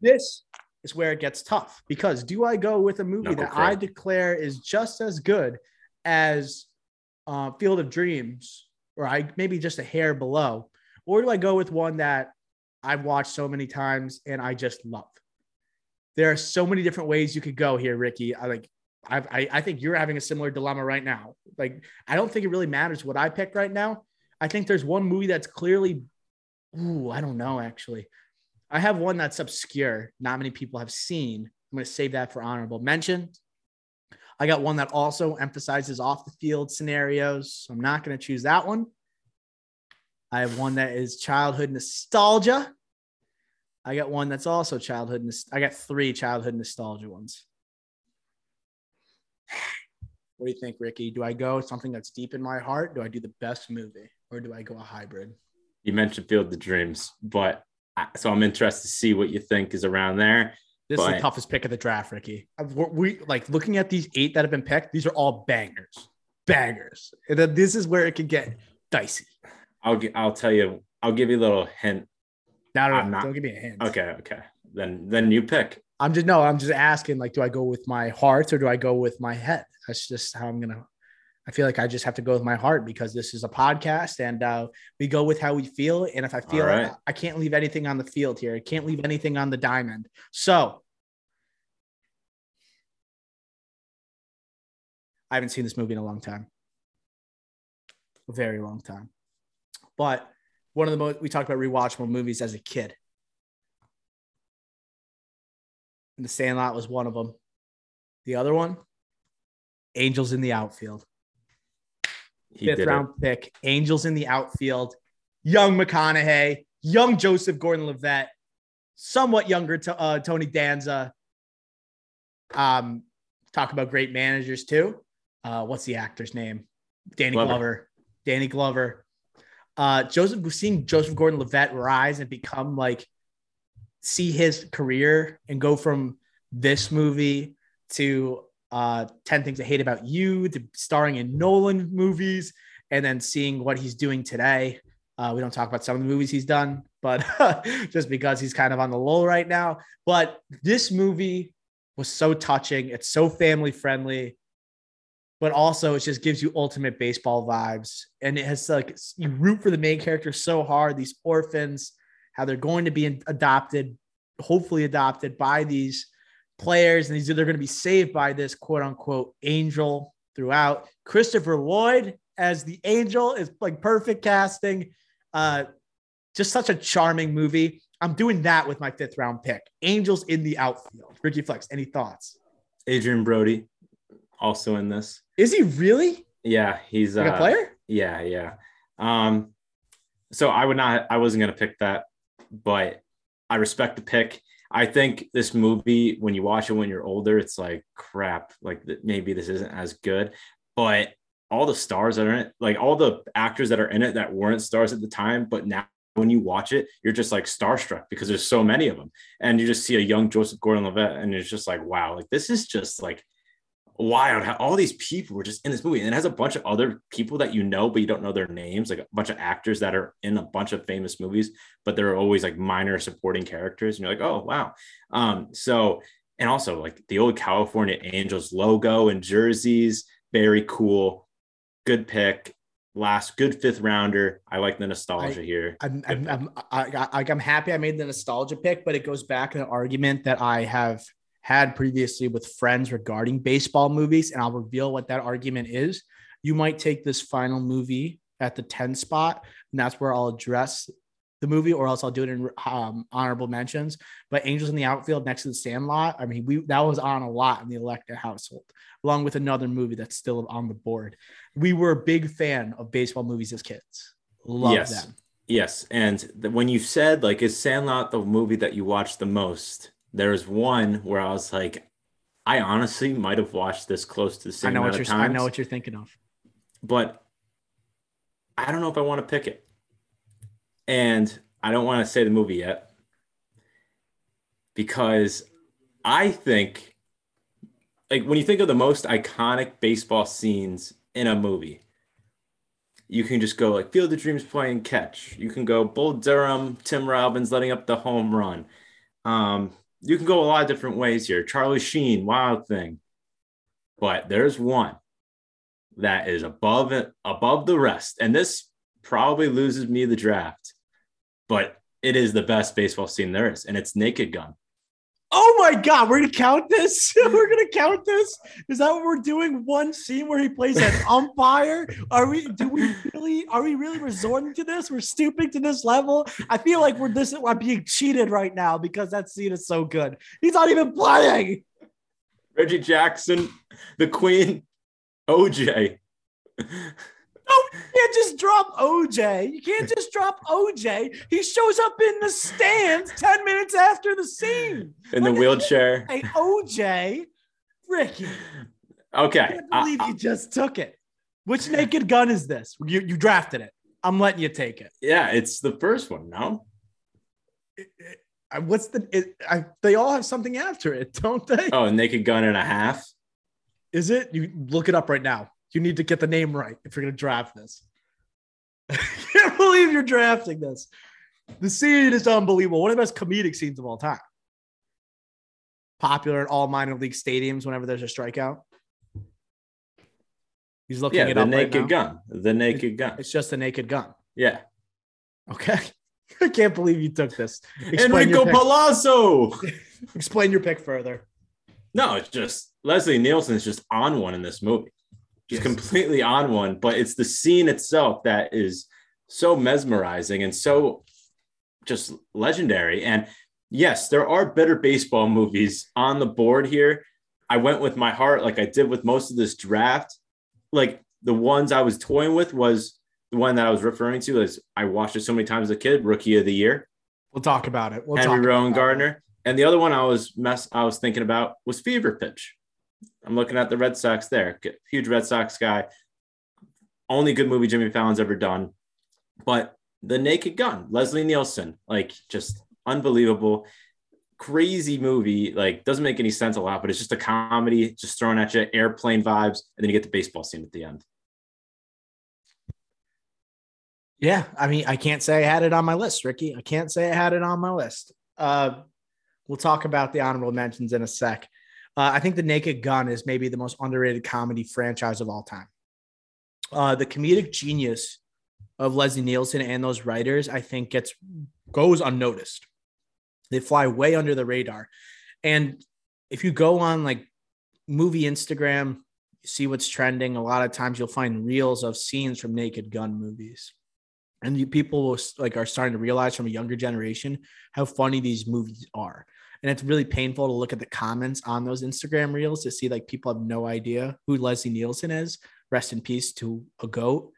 This is where it gets tough because do I go with a movie
Knuckle
that I declare is just as good as uh, Field of Dreams, or I maybe just a hair below, or do I go with one that I've watched so many times and I just love? There are so many different ways you could go here, Ricky. I like. I, I I think you're having a similar dilemma right now. Like, I don't think it really matters what I pick right now. I think there's one movie that's clearly, ooh, I don't know actually. I have one that's obscure, not many people have seen. I'm going to save that for honorable mention. I got one that also emphasizes off the field scenarios. So I'm not going to choose that one. I have one that is childhood nostalgia. I got one that's also childhood. nos- I got three childhood nostalgia ones. What do you think, Ricky? Do I go something that's deep in my heart? Do I do the best movie, or do I go a hybrid?
You mentioned Field of Dreams, but I, so I'm interested to see what you think is around there.
This is the toughest pick of the draft, Ricky. Uh, we're- We like looking at these eight that have been picked. These are all bangers, bangers. And then this is where it can get dicey.
I'll I'll tell you. I'll give you a little hint.
Now,
I'm not-
don't give me a hint.
Okay, okay. Then then you pick.
I'm just no. I'm just asking. Like, do I go with my heart or do I go with my head? That's just how I'm gonna. I feel like I just have to go with my heart because this is a podcast and uh, we go with how we feel. And if I feel
All
like. I can't leave anything on the field here, I can't leave anything on the diamond. So I haven't seen this movie in a long time, a very long time. But one of the most we talked about rewatchable movies as a kid. And the Sandlot was one of them. The other one, Angels in the Outfield.
He
Fifth round pick, Angels in the outfield. Young McConaughey, young Joseph Gordon-Levitt, somewhat younger to, uh, Tony Danza. Um, talk about great managers too. Uh, what's the actor's name? Danny
Glover.
Glover. Danny Glover. Uh, Joseph, seeing Joseph Gordon-Levitt rise and become like, see his career and go from this movie to uh 10 things i hate about you to starring in nolan movies and then seeing what he's doing today. Uh we don't talk about some of the movies he's done but *laughs* just because he's kind of on the lull right now. But this movie was so touching. It's so family friendly but also it just gives you ultimate baseball vibes and it has like you root for the main character so hard these orphans how they're going to be adopted hopefully adopted by these players, and these they're going to be saved by this quote unquote angel throughout. Christopher Lloyd as the angel is like perfect casting. Uh, just such a charming movie. I'm doing that with my fifth round pick. Angels in the outfield. Ricky Flex, any thoughts?
Adrien Brody, also in this.
Is he really
Yeah, he's
like
uh,
a player?
Yeah, yeah. Um, so I would not. I wasn't gonna pick that, but I respect the pick. I think this movie, when you watch it when you're older, it's like crap. Like maybe this isn't as good, but all the stars that are in it, like all the actors that are in it that weren't stars at the time, but now when you watch it, you're just like starstruck because there's so many of them, and you just see a young Joseph Gordon-Levitt, and it's just like wow, like this is just like wild how all these people were just in this movie. And it has a bunch of other people that you know but you don't know their names like a bunch of actors that are in a bunch of famous movies but they're always like minor supporting characters. And you're like oh wow. Um so and also like the old california angels logo and jerseys very cool. Good pick. Last good fifth rounder. I like the nostalgia here.
I'm, I'm, I'm, I, I, I'm happy I made the nostalgia pick, but it goes back to an argument that I have had previously with friends regarding baseball movies, and I'll reveal what that argument is. You might take this final movie at the 10 spot, and that's where I'll address the movie, or else I'll do it in um, honorable mentions. But Angels in the Outfield next to the Sandlot. I mean, we that was on a lot in the Electa household, along with another movie that's still on the board. We were a big fan of baseball movies as kids. Love
Yes.
them.
Yes, and the, when you said like, is Sandlot the movie that you watched the most? There was one where I was like, I honestly might have watched this close to the
I
same
know
amount
what
of
you're. I
times,
know what you're thinking of.
but I don't know if I want to pick it, and I don't want to say the movie yet because I think, like, when you think of the most iconic baseball scenes in a movie, you can just go like Field of Dreams playing catch. You can go Bull Durham, Tim Robbins letting up the home run. Um, you can go a lot of different ways here. Charlie Sheen, Wild Thing. But there's one that is above it, above the rest. And this probably loses me the draft, but it is the best baseball scene there is, and it's Naked Gun.
Oh my god, we're gonna count this. *laughs* we're gonna count this. Is that what we're doing? One scene where he plays an umpire? Are we? Do we really? Are we really resorting to this? We're stooping to this level. I feel like we're this. I'm being cheated right now because that scene is so good. He's not even playing.
Reggie Jackson, the Queen, OJ. *laughs*
Oh, you can't just drop OJ. You can't just drop OJ. He shows up in the stands ten minutes after the scene.
in the
Like,
wheelchair.
Hey, OJ, Ricky. I
Okay.
can't
I-
believe
I-
you just took it. Which naked gun is this? You, you drafted it. I'm letting you take it.
yeah, it's the first one, no?
I- What's the? It, I, they all have something after it, don't they?
Oh, Naked Gun and a half.
Is it? You look it up right now. You need to get the name right if you're gonna draft this. *laughs* I can't believe you're drafting this. The scene is unbelievable. One of the best comedic scenes of all time. Popular in all minor league stadiums whenever there's a strikeout. He's looking
Yeah, the
right
Naked
now.
Gun. The Naked Gun.
It's just a naked gun.
Yeah.
Okay. *laughs* I can't believe you took this. Explain
Enrico. Palazzo. *laughs*
Explain your pick further.
No, it's just Leslie Nielsen is just on one in this movie. Just
Yes.
completely on one, but it's the scene itself that is so mesmerizing and so just legendary. And yes, there are better baseball movies on the board here. I went with my heart, like I did with most of this draft. Like the ones I was toying with was the one that I was referring to as I watched it so many times as a kid, Rookie of the Year.
We'll talk about it. We'll
Henry
talk
Rowan
about it.
Gardner. And the other one I was mess I was thinking about was Fever Pitch. I'm looking at the Red Sox there. Huge Red Sox guy. Only good movie Jimmy Fallon's ever done. But The Naked Gun, Leslie Nielsen, like just unbelievable. Crazy movie, like doesn't make any sense a lot, but it's just a comedy, just thrown at you, airplane vibes, and then you get the baseball scene at the end.
Yeah, I mean, I can't say I had it on my list, Ricky. I can't say I had it on my list. Uh, we'll talk about the honorable mentions in a sec. Uh, I think The Naked Gun is maybe the most underrated comedy franchise of all time. Uh, the comedic genius of Leslie Nielsen and those writers, I think, gets goes unnoticed. They fly way under the radar. And if you go on like movie Instagram, see what's trending. A lot of times you'll find reels of scenes from Naked Gun movies and you, people will, like are starting to realize from a younger generation how funny these movies are and it's really painful to look at the comments on those instagram reels to see like people have no idea who leslie nielsen is. Rest in peace to a goat.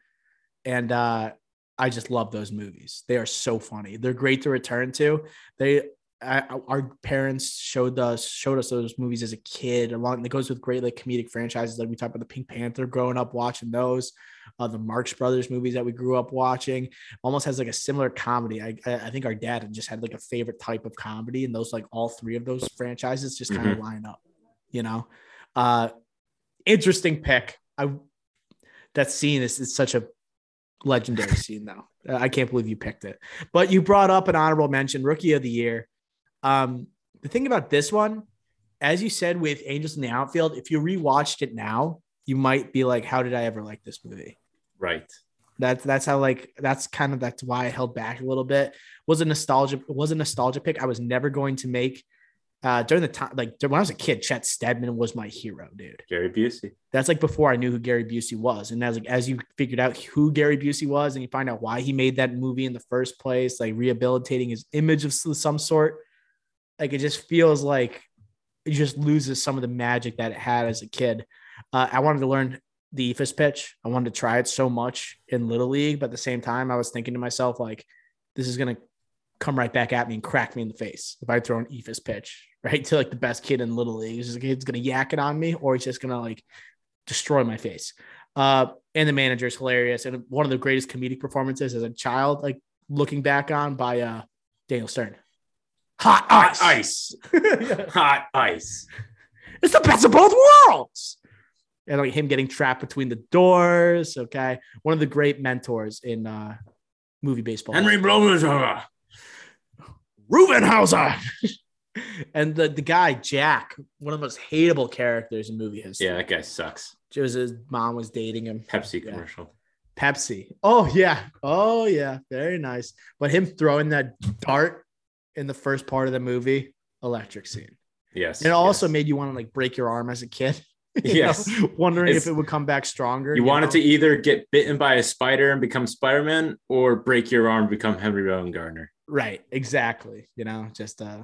And uh i just love those movies. They are so funny. They're great to return to. They I, our parents showed us showed us those movies as a kid along it goes with great like comedic franchises like we talked about the pink panther growing up watching those uh, the Marx Brothers movies that we grew up watching. Almost has like a similar comedy. I I think our dad just had like a favorite type of comedy, and those like all three of those franchises just kind of line up. You know, uh, interesting pick. I that scene is, is such a legendary scene though. I can't believe you picked it. But you brought up an honorable mention, rookie of the year. Um, the thing about this one, as you said with Angels in the Outfield, if you rewatched it now, you might be like, "How did I ever like this movie?"
Right.
That's that's how like that's kind of that's why I held back a little bit. Was a nostalgia was a nostalgia pick. I was never going to make Uh, during the time, like when I was a kid, Chet Steadman was my hero, dude.
Gary Busey.
That's like before I knew who Gary Busey was, and as like as you figured out who Gary Busey was, and you find out why he made that movie in the first place, like rehabilitating his image of some sort, like it just feels like it just loses some of the magic that it had as a kid. Uh, I wanted to learn the eephus pitch. I wanted to try it so much in little league, but at the same time, I was thinking to myself like, this is gonna come right back at me and crack me in the face if I throw an eephus pitch *laughs* right to like the best kid in little league. He's, he's gonna yak it on me, or he's just gonna like destroy my face. Uh, and the manager is hilarious, and one of the greatest comedic performances as a child, like looking back on by uh, Daniel Stern.
Hot ice, hot ice, *laughs* hot ice.
It's the best of both worlds. And like him getting trapped between the doors. Okay, one of the great mentors in uh, movie baseball.
Henry Blomhauser.
Rubenhauser. *laughs* and the, the guy, Jack, one of the most hateable characters in movie history.
Yeah, that guy sucks.
His mom was dating him.
Pepsi commercial.
Pepsi. Oh, yeah. Oh, yeah. Very nice. But him throwing that dart in the first part of the movie, electric scene.
Yes.
And it also yes. made you want to like break your arm as a kid. *laughs*
yes.
Know, wondering it's, if it would come back stronger.
You, you wanted know? to either get bitten by a spider and become Spider Man or break your arm, become Henry Rowengartner.
Right. Exactly. You know, just uh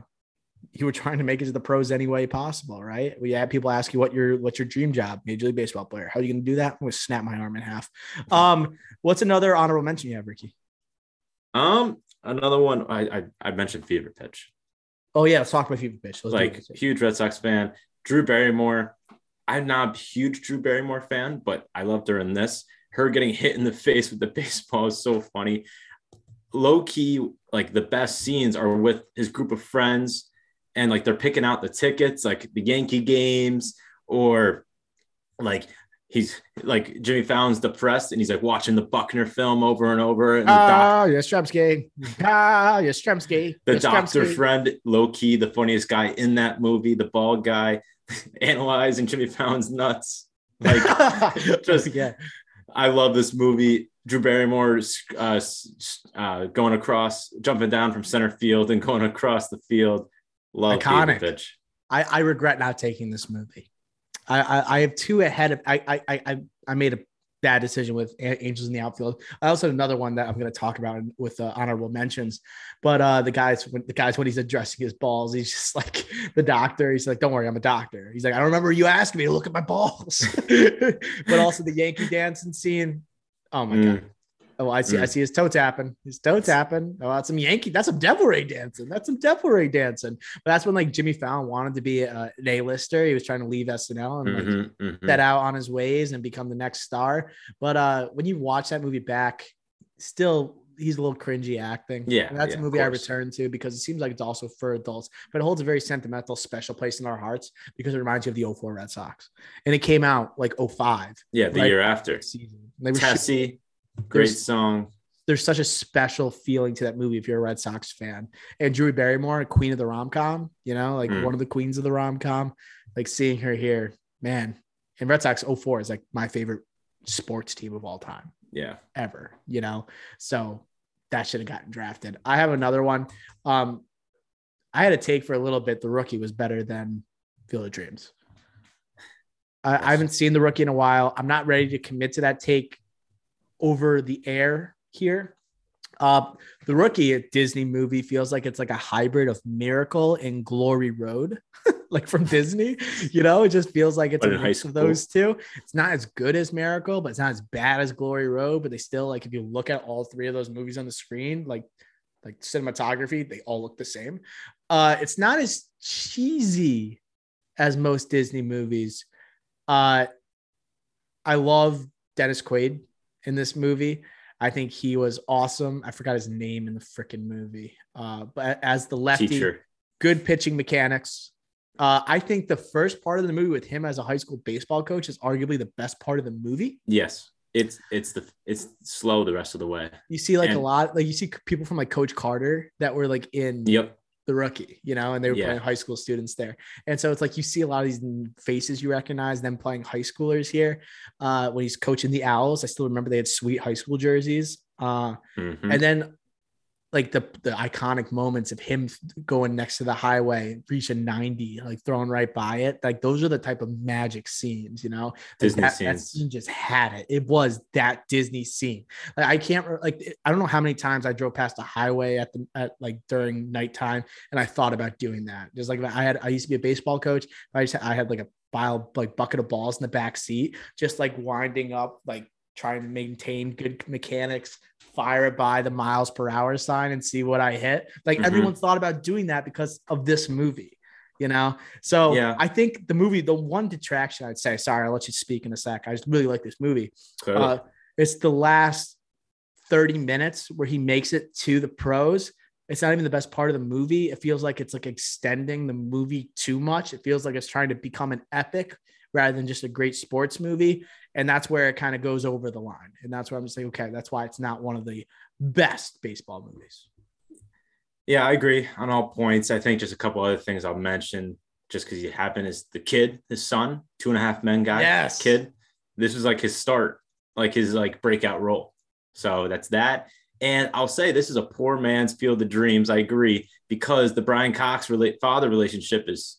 you were trying to make it to the pros any way possible, right? We had people ask you what your what's your dream job, major league baseball player. How are you gonna do that? I'm gonna snap my arm in half. Um, what's another honorable mention you have, Ricky?
Um, another one I I, I mentioned fever pitch.
Oh yeah, let's talk about fever pitch.
Let's like huge Red Sox fan, Drew Barrymore. I'm not a huge Drew Barrymore fan, but I loved her in this. Her getting hit in the face with the *laughs* baseball is so funny low key, like the best scenes are with his group of friends and like they're picking out the tickets, like the Yankee games, or like he's like Jimmy Fallon's depressed and he's like watching the Buckner film over and over. And
ah, doc- Yastrzemski. Ah, Yastrzemski.
The Yastrzemski. doctor friend, low key, the funniest guy in that movie, the bald guy, *laughs* analyzing Jimmy Fallon's nuts. Like, *laughs* just yeah. I love this movie. Drew Barrymore uh, uh, going across, jumping down from center field and going across the field. Love
Iconic. I, I regret not taking this movie. I, I, I have two ahead of I I I I made a bad decision with Angels in the Outfield. I also had another one that I'm going to talk about with uh, honorable mentions. But uh, the guys, when the guys when he's addressing his balls, he's just like *laughs* the doctor. He's like, "Don't worry, I'm a doctor." He's like, "I don't remember you asking me to look at my balls." *laughs* but also the Yankee dancing scene. Oh my mm. god. Oh, I see. Mm. I see his toe tapping. His toe tapping. Oh, that's some Yankee. That's some devil ray dancing. That's some devil ray dancing. But that's when like Jimmy Fallon wanted to be a, an A-lister. He was trying to leave SNL and like mm-hmm, mm-hmm. set out on his ways and become the next star. But uh, when you watch that movie back, still he's a little cringy acting.
Yeah,
and that's
yeah,
a movie I return to because it seems like it's also for adults, but it holds a very sentimental, special place in our hearts because it reminds you of the 04 Red Sox, and it came out like 05.
Yeah, the year after.
Season.
Tessie, *laughs* Great song.
There's such a special feeling to that movie if you're a Red Sox fan. And Drew Barrymore, queen of the rom com, you know, like mm. one of the queens of the rom com, like seeing her here, man. And Red Sox 04 is like my favorite sports team of all time.
Yeah.
Ever, you know? So that should have gotten drafted. I have another one. Um, I had a take for a little bit. The rookie was better than Field of Dreams. I, I haven't seen the rookie in a while. I'm not ready to commit to that take over the air here. Uh, the rookie at Disney movie feels like it's like a hybrid of Miracle and Glory Road, *laughs* like from Disney. You know, it just feels like it's but a mix of those two. It's not as good as Miracle, but it's not as bad as Glory Road. But they still like if you look at all three of those movies on the screen, like like cinematography, they all look the same. Uh, it's not as cheesy as most Disney movies. Uh, I love Dennis Quaid in this movie. I think he was awesome. I forgot his name in the freaking movie. Uh, but as the lefty, Teacher. good pitching mechanics. Uh, I think the first part of the movie with him as a high school baseball coach is arguably the best part of the movie.
Yes, it's it's the it's slow the rest of the way.
You see like and, a lot like you see people from like Coach Carter that were like in
yep
the rookie, you know, and they were yeah. playing high school students there. And so it's like you see a lot of these faces you recognize them playing high schoolers here. Uh, when he's coaching the Owls, I still remember they had sweet high school jerseys. Uh, mm-hmm. And then like the the iconic moments of him going next to the highway, reaching 90, like throwing right by it. Like those are the type of magic scenes, you know.
Disney
that, that
scenes.
scene just had it. It was that Disney scene. Like I can't like I don't know how many times I drove past a highway at the at like during nighttime and I thought about doing that. Just like I had I used to be a baseball coach. I just I had like a pile like bucket of balls in the back seat, just like winding up like trying to maintain good mechanics, fire it by the miles per hour sign and see what I hit. Like
Mhm.
everyone thought about doing that because of this movie, you know? So
Yeah.
I think the movie, the one detraction I'd say, sorry, I'll let you speak in a sec. I just really like this movie. Uh, it's the last 30 minutes where he makes it to the pros. It's not even the best part of the movie. It feels like it's like extending the movie too much. It feels like it's trying to become an epic rather than just a great sports movie. And that's where it kind of goes over the line. And that's where I'm just like, okay, that's why it's not one of the best baseball movies.
Yeah, I agree on all points. I think just a couple other things I'll mention just because he happened is the kid, his son, two and a half men guy,
Yes.
kid. This was like his start, like his like breakout role. So that's that. And I'll say this is a poor man's field of dreams. I agree because the Brian Cox relate father relationship is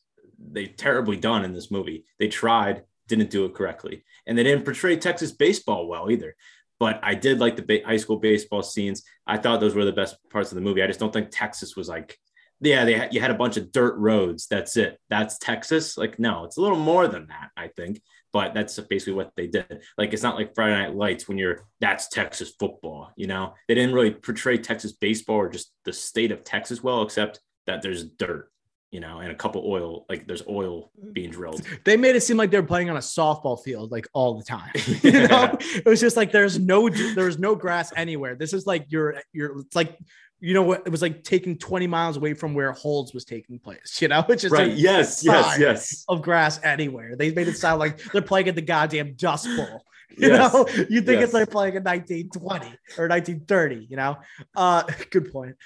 they terribly done in this movie. They tried, didn't do it correctly, and they didn't portray Texas baseball well either. But I did like the high school baseball scenes. I thought those were the best parts of the movie. I just don't think Texas was like, yeah, they you had a bunch of dirt roads. That's it. That's Texas. Like, no, it's a little more than that. I think, but that's basically what they did. Like, it's not like Friday Night Lights when you're that's Texas football. You know, they didn't really portray Texas baseball or just the state of Texas well, except that there's dirt. You know, and a couple oil, like there's oil being drilled. *laughs*
They made it seem like they're playing on a softball field like all the time. *laughs* you *laughs* know, it was just like there's no there's no grass anywhere. This is like you're you're it's like you know what it was like taking 20 miles away from where Holes was taking place. You know, it's just
right.
like
yes. Yes. Yes.
of grass anywhere. They made it sound like they're playing at the goddamn Dust Bowl. You
Yes.
know, you think
Yes.
it's like playing in 1920 or 1930, you know? Uh good point.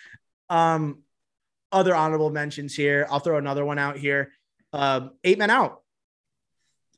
Um other honorable mentions here. I'll throw another one out here. Um, eight men out.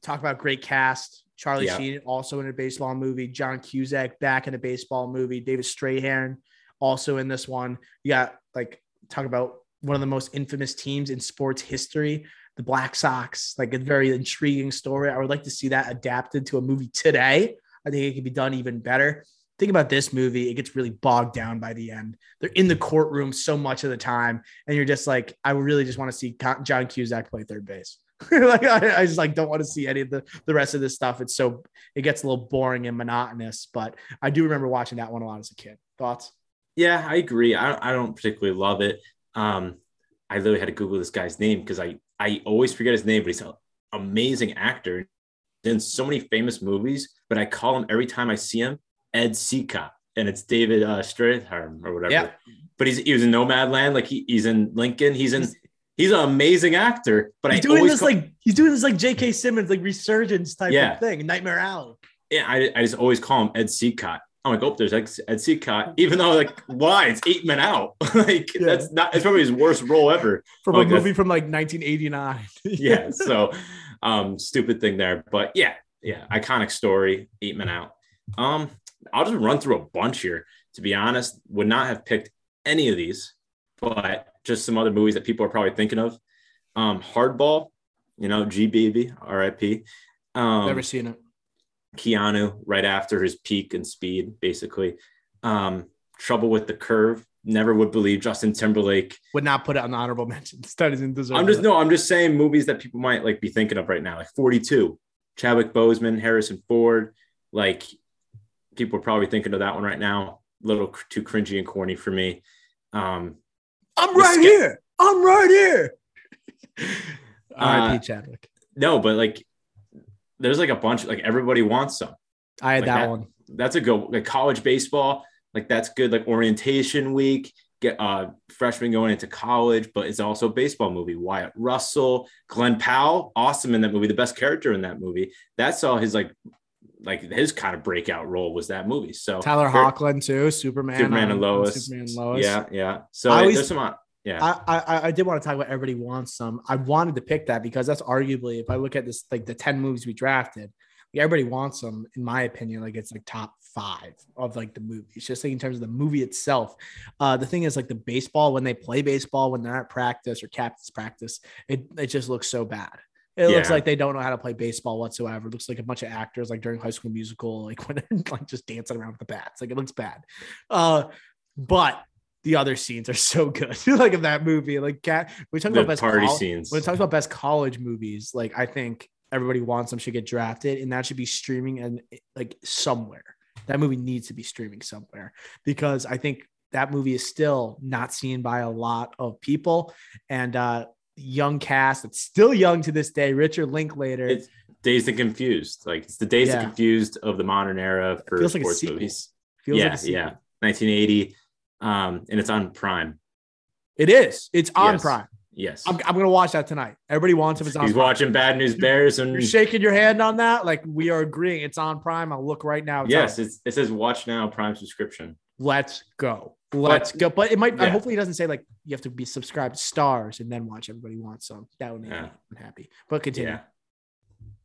Talk about great cast. Charlie
Yeah.
Sheen also in a baseball movie. John Cusack back in a baseball movie. David Strathairn also in this one. You got like talk about one of the most infamous teams in sports history, the Black Sox. Like a very intriguing story. I would like to see that adapted to a movie today. I think it could be done even better. Think about this movie, it gets really bogged down by the end. They're in the courtroom so much of the time, and you're just like, I really just want to see John Cusack play third base. *laughs* like I, I just like don't want to see any of the the rest of this stuff. It's so it gets a little boring and monotonous. But I do remember watching that one a lot as a kid. Thoughts?
Yeah, I agree. I, I don't particularly love it. Um, I literally had to Google this guy's name because I, I always forget his name, but he's an amazing actor in so many famous movies. But I call him every time I see him Ed Seacott, and it's David uh, Strathairn or whatever.
Yeah.
But he's he was in Nomadland, like he, he's in Lincoln. He's in he's an amazing actor. But
He's
I
doing this
call-
like he's doing this like J.K. Simmons like resurgence type
Yeah.
of thing, Nightmare Alley.
yeah, I, I just always call him Ed Seacott. I'm like, oh, there's Ed Ed Seacott, even though like why it's eight men out. *laughs* like
Yeah.
that's not it's probably his worst role ever.
From
Like
a movie from like 1989. *laughs*
yeah so um stupid thing there but yeah yeah iconic story eight men out um i'll just run through a bunch here to be honest would not have picked any of these but just some other movies that people are probably thinking of um hardball you know g baby rip um
Never seen it.
keanu right after his peak and speed basically um trouble with the curve never would believe justin timberlake
Would not put it on the honorable *laughs* mention. That doesn't deserve.
I'm just no, I'm just saying movies that people might like be thinking of right now, like 42, Chadwick Boseman, Harrison Ford. Like people are probably thinking of that one right now. A little cr- too cringy and corny for me. Um,
I'm right
sca-
here. I'm right here. *laughs*
Uh,
R.I.P. Chadwick.
no, but like there's like a bunch, like everybody wants some.
I had
like
that,
that-
one.
That's a good like college baseball, like that's good, like orientation week. Get uh freshmen going into college, but it's also a baseball movie. Wyatt Russell, Glen Powell, awesome in that movie, the best character in that movie. That's all his like like his kind of breakout role was that movie. So
Tyler Hoechlin too. Superman.
Superman and Lois.
Superman and Lois.
Yeah, yeah. So
I always-
there's some uh, yeah.
I, I I did want to talk about everybody wants some. I wanted to pick that because that's arguably if I look at this like the 10 movies we drafted, everybody wants them, in my opinion. Like it's like top five of like the movies, just like in terms of the movie itself. Uh, the thing is, like the baseball when they play baseball when they're at practice or captain's practice, it it just looks so bad. It looks like they don't know how to play baseball whatsoever. It looks like a bunch of actors like during High School Musical, like *laughs* when they're like just dancing around with the bats. Like it looks bad. Uh, but the other scenes are *laughs* so good. *laughs* like in that movie, like cat. We talk about best
party
col-
scenes.
when it talks about best college movies, like I think everybody wants them should get drafted, and that should be streaming and like somewhere. That movie needs to be streaming somewhere because I think that movie is still not seen by a lot of people. And uh young cast, that's still young to this day. Richard Linklater.
It's Dazed and Confused. Like it's the Dazed
Yeah.
and Confused of the modern era for
feels like
sports movies.
feels
yeah,
like
yeah. 1980. Um, and it's on Prime.
It is. It's on
Yes.
Prime.
Yes.
I'm, I'm gonna watch that tonight. Everybody wants if it's on.
He's
Prime.
watching Bad News Bears and
You're shaking your hand on that. Like we are agreeing. It's on Prime. I'll look right now. It's
yes, it's, it says watch now Prime subscription.
let's go. Let's go. But it might.
Yeah.
Hopefully, it doesn't say like you have to be subscribed stars and then watch. Everybody wants some. That would make
Yeah.
me unhappy. But continue.
Yeah.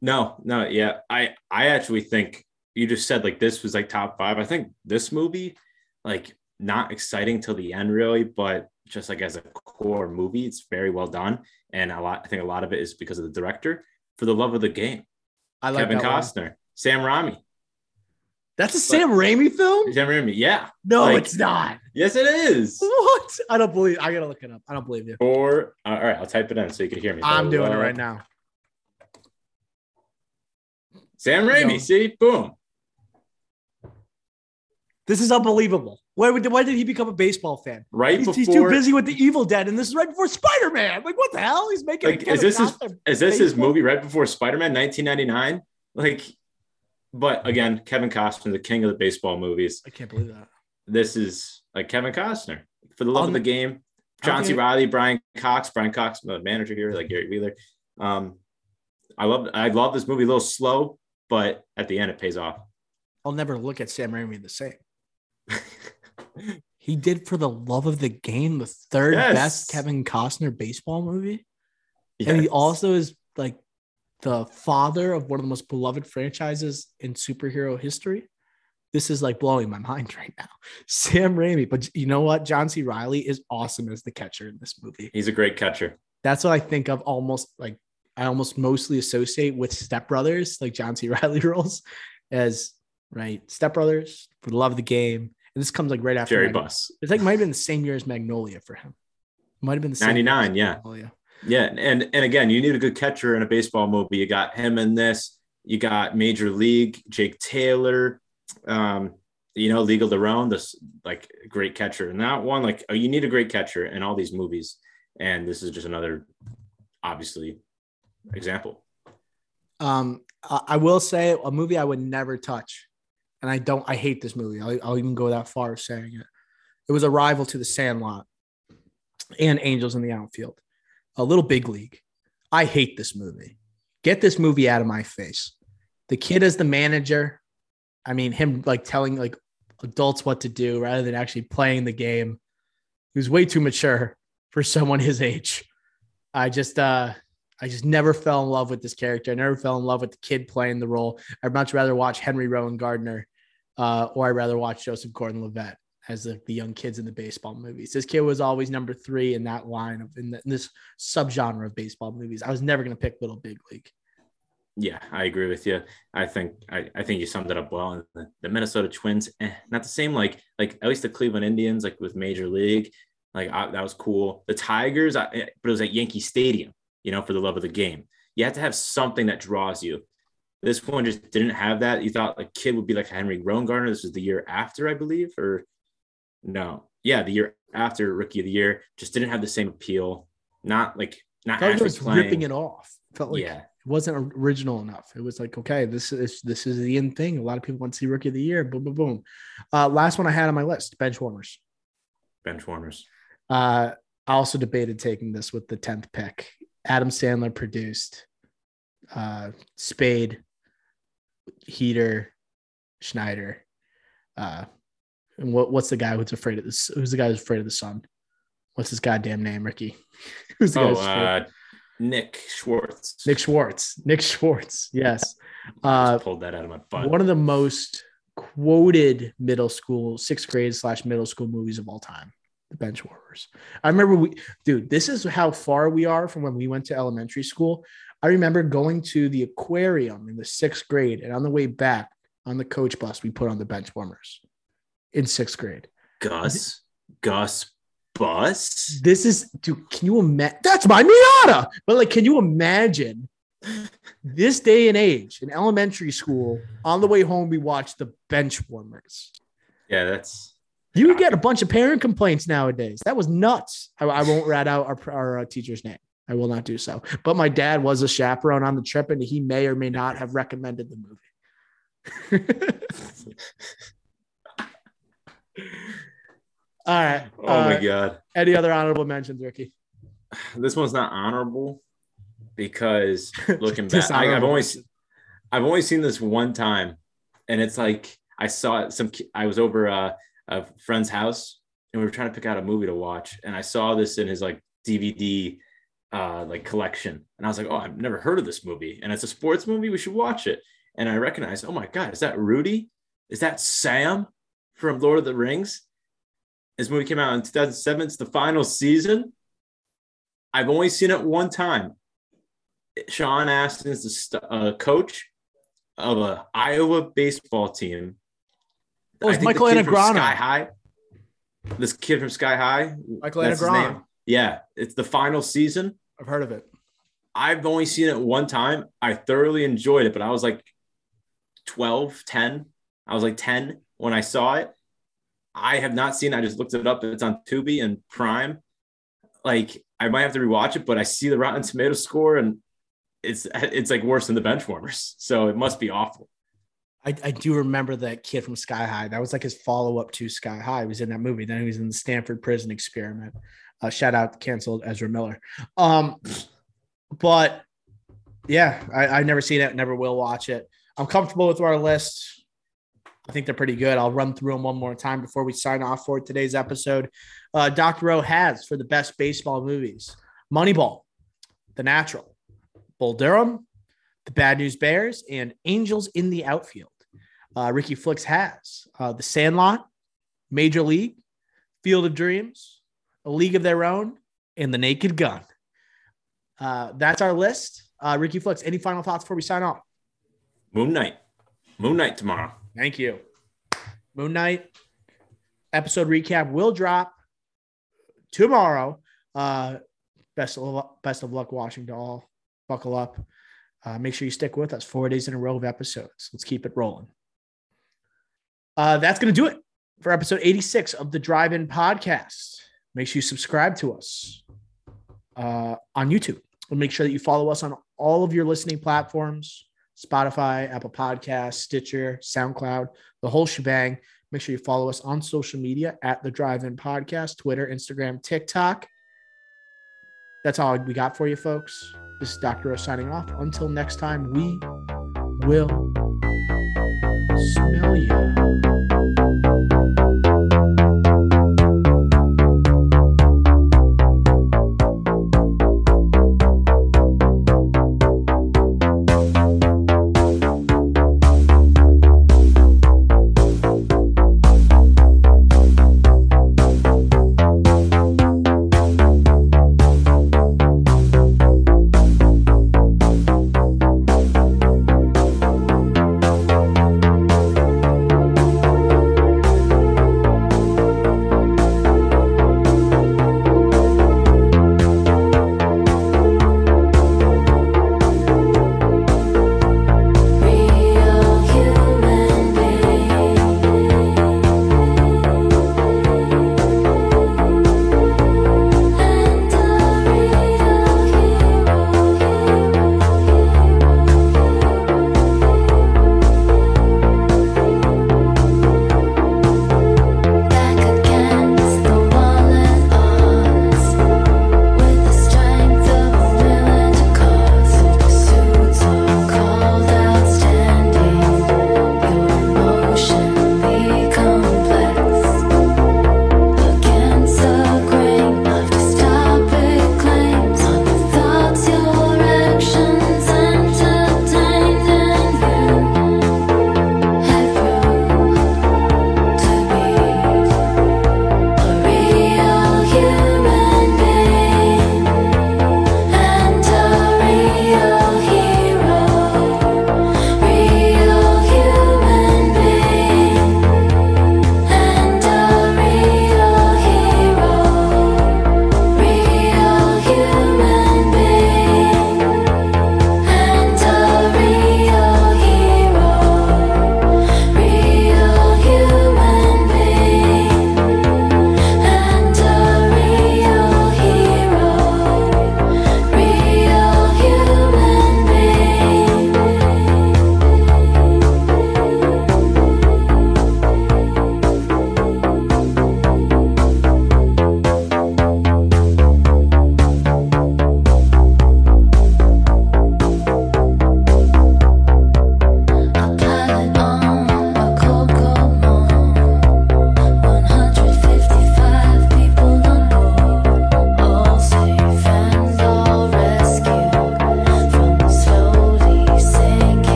No, no, yeah. I I actually think you just said like this was like top five. I think this movie, like not exciting till the end really, but just like as a core movie, it's very well done. And a lot, I think a lot of it is because of the director. For the love of the game,
I like
Kevin
that one.
Costner, Sam Raimi,
That's a Sam Raimi film?
Sam Raimi. Yeah,
No,
like-
it's not.
yes, it is.
What? I don't believe. I gotta look it up. I don't believe you.
Or uh, all right, I'll type it in so you can hear me.
I'm doing it right now.
Sam Raimi.
No.
See, boom.
This is unbelievable. Why, would- why did he become a baseball fan?
Right
He's,
before.
he's too busy with the Evil Dead, and this is right before Spider Man. Like, what the hell? He's making.
Like, is this his- Is this his movie right before Spider Man 1999? Like, but again, Kevin Costner, the king of the baseball movies.
I can't believe that.
This is like Kevin Costner for the love of the game. John C.
Okay.
Reilly, Brian Cox, Brian Cox, the manager here, like Gary Wheeler. Um, I love, I love this movie. A little slow, but at the end, it pays off.
I'll never look at Sam Raimi the same. *laughs* He did for the love of the game, the third
Yes.
best Kevin Costner baseball movie. And he also is like the father of one of the most beloved franchises in superhero history. This is like blowing my mind *laughs* right now. Sam Raimi, but you know what? John C. Reilly is awesome as the catcher in this movie.
he's a great catcher.
That's what I think of almost like I almost mostly associate with Step Brothers, like John C. *laughs* Reilly roles, as right Step Brothers for the love of the game. And this comes like right after
Jerry
Mag-
Buss.
It's like might have been the same year as Magnolia for him. Might have been the same. year as
99, yeah.
Magnolia.
Yeah, and and again, you need a good catcher in a baseball movie. You got him in this. You got Major League, Jake Taylor, um, you know, League of their own. This like great catcher in that one. Like oh, you need a great catcher in all these movies, and this is just another, obviously, example.
Um, I will say a movie I would never touch, and I don't. I hate this movie. I'll, I'll even go that far saying it. It was a rival to The Sandlot and Angels in the Outfield, a little big league. I hate this movie. Get this movie out of my face. The kid as the manager. I mean, him like telling like adults what to do rather than actually playing the game. He was way too mature for someone his age. I just uh I just never fell in love with this character. I never fell in love with the kid playing the role. I'd much rather watch Henry Rowengartner, uh, or I'd rather watch Joseph Gordon-Levitt as the, the young kids in the baseball movies. This kid was always number three in that line of in, the, in this subgenre of baseball movies. I was never going to pick Little Big League.
Yeah, I agree with you. I think I, I think you summed it up well. And the, the Minnesota Twins, eh, not the same. Like like at least the Cleveland Indians, like with Major League, like I, that was cool. The Tigers, I, eh, but it was at Yankee Stadium. You know, for the love of the game, you have to have something that draws you. This one just didn't have that. You thought a kid would be like Henry Rowan This was the year after, I believe, or no, yeah, the year after Rookie of the Year. Just didn't have the same appeal. Not like not
felt was
playing.
ripping it off. Felt like
yeah,
it wasn't original enough. It was like, okay, this is this is the end thing. A lot of people want to see Rookie of the Year. Boom, boom, boom. Uh, last one I had on my list: bench warmers.
bench warmers.
Uh, I also debated taking this with the tenth pick. Adam Sandler produced. Uh, Spade, Heder, Schneider. Uh, and what what's the guy who's afraid of this? Who's the guy who's afraid of the sun? What's his goddamn name, Ricky? *laughs* who's the guy
Oh,
who's afraid?
uh, Nick Swardson.
Nick Swardson. Nick Swardson. Yes. *laughs* Uh,
pulled that out of my butt.
one of the most quoted middle school, sixth grade slash middle school movies of all time. The Bench Warmers. I remember we, dude, this is how far we are from when we went to elementary school. I remember going to the aquarium in the sixth grade, and on the way back on the coach bus, we put on the Bench Warmers in sixth grade.
Gus. Gus Bus.
This is, dude, can you imagine? That's my Miata. But like, can you imagine this day and age in elementary school? On the way home, we watched the bench warmers.
Yeah, that's
You would get a bunch of parent complaints nowadays. That was nuts. I, I won't rat out our, our uh, teacher's name. I will not do so. But my dad was a chaperone on the trip, and he may or may not have recommended the movie. *laughs* All right.
oh my
uh,
god.
Any other honorable mentions, Ricky?
This one's not honorable because *laughs* looking back, I, I've
Dishonorable.
only I've only seen this one time, and it's like I saw it. Some I was over uh, a friend's house, and we were trying to pick out a movie to watch, and I saw this in his like DVD uh, like collection, and I was like, oh, I've never heard of this movie, and it's a sports movie. We should watch it. And I recognized, oh my god, is that Rudy? Is that Sam from Lord of the Rings? This movie came out in 2007. It's the final season. I've only seen it one time. Sean Astin is the st- uh, coach of a Iowa baseball team.
Oh, it's
I think the
Michael Angarano.
Sky High. This kid from Sky High.
Michael
that's his
Angarano.
name. Yeah, it's the final season.
I've heard of it.
I've only seen it one time. I thoroughly enjoyed it, but I was like 12, 10. I was like 10 when I saw it. I have not seen. I just looked it up. It's on Tubi and Prime. Like I might have to rewatch it, but I see the Rotten Tomato score and it's it's like worse than the bench warmers. So it must be awful.
I, I do remember that kid from Sky High. That was like his follow up to Sky High. He was in that movie. Then he was in the Stanford Prison Experiment. Uh, shout out canceled Ezra Miller. Um, but yeah, I, I've never seen it. Never will watch it. I'm comfortable with our list. I think they're pretty good. I'll run through them one more time before we sign off for today's episode. Uh, Dr. O has for the best baseball movies Moneyball, The Natural, Bull Durham, The Bad News Bears, and Angels in the Outfield. Uh, Ricky Flicks has uh, The Sandlot, Major League, Field of Dreams, A League of Their Own, and The Naked Gun. Uh, that's our list. Uh, Ricky Flicks, any final thoughts before we sign off?
Moon Knight. Moon Knight tomorrow.
Thank you. Moon Knight episode recap will drop tomorrow. Uh, best of best of luck watching to all. Buckle up. Uh, make sure you stick with us. Four days in a row of episodes. Let's keep it rolling. Uh, that's going to do it for episode 86 of the Drive In Podcast. Make sure you subscribe to us uh, on YouTube. And make sure that you follow us on all of your listening platforms Spotify, Apple Podcasts, Stitcher, SoundCloud, the whole shebang. Make sure you follow us on social media at the Drive In Podcast, Twitter, Instagram, TikTok. That's all we got for you, folks. This is Dr. O signing off. Until next time, we will smell you.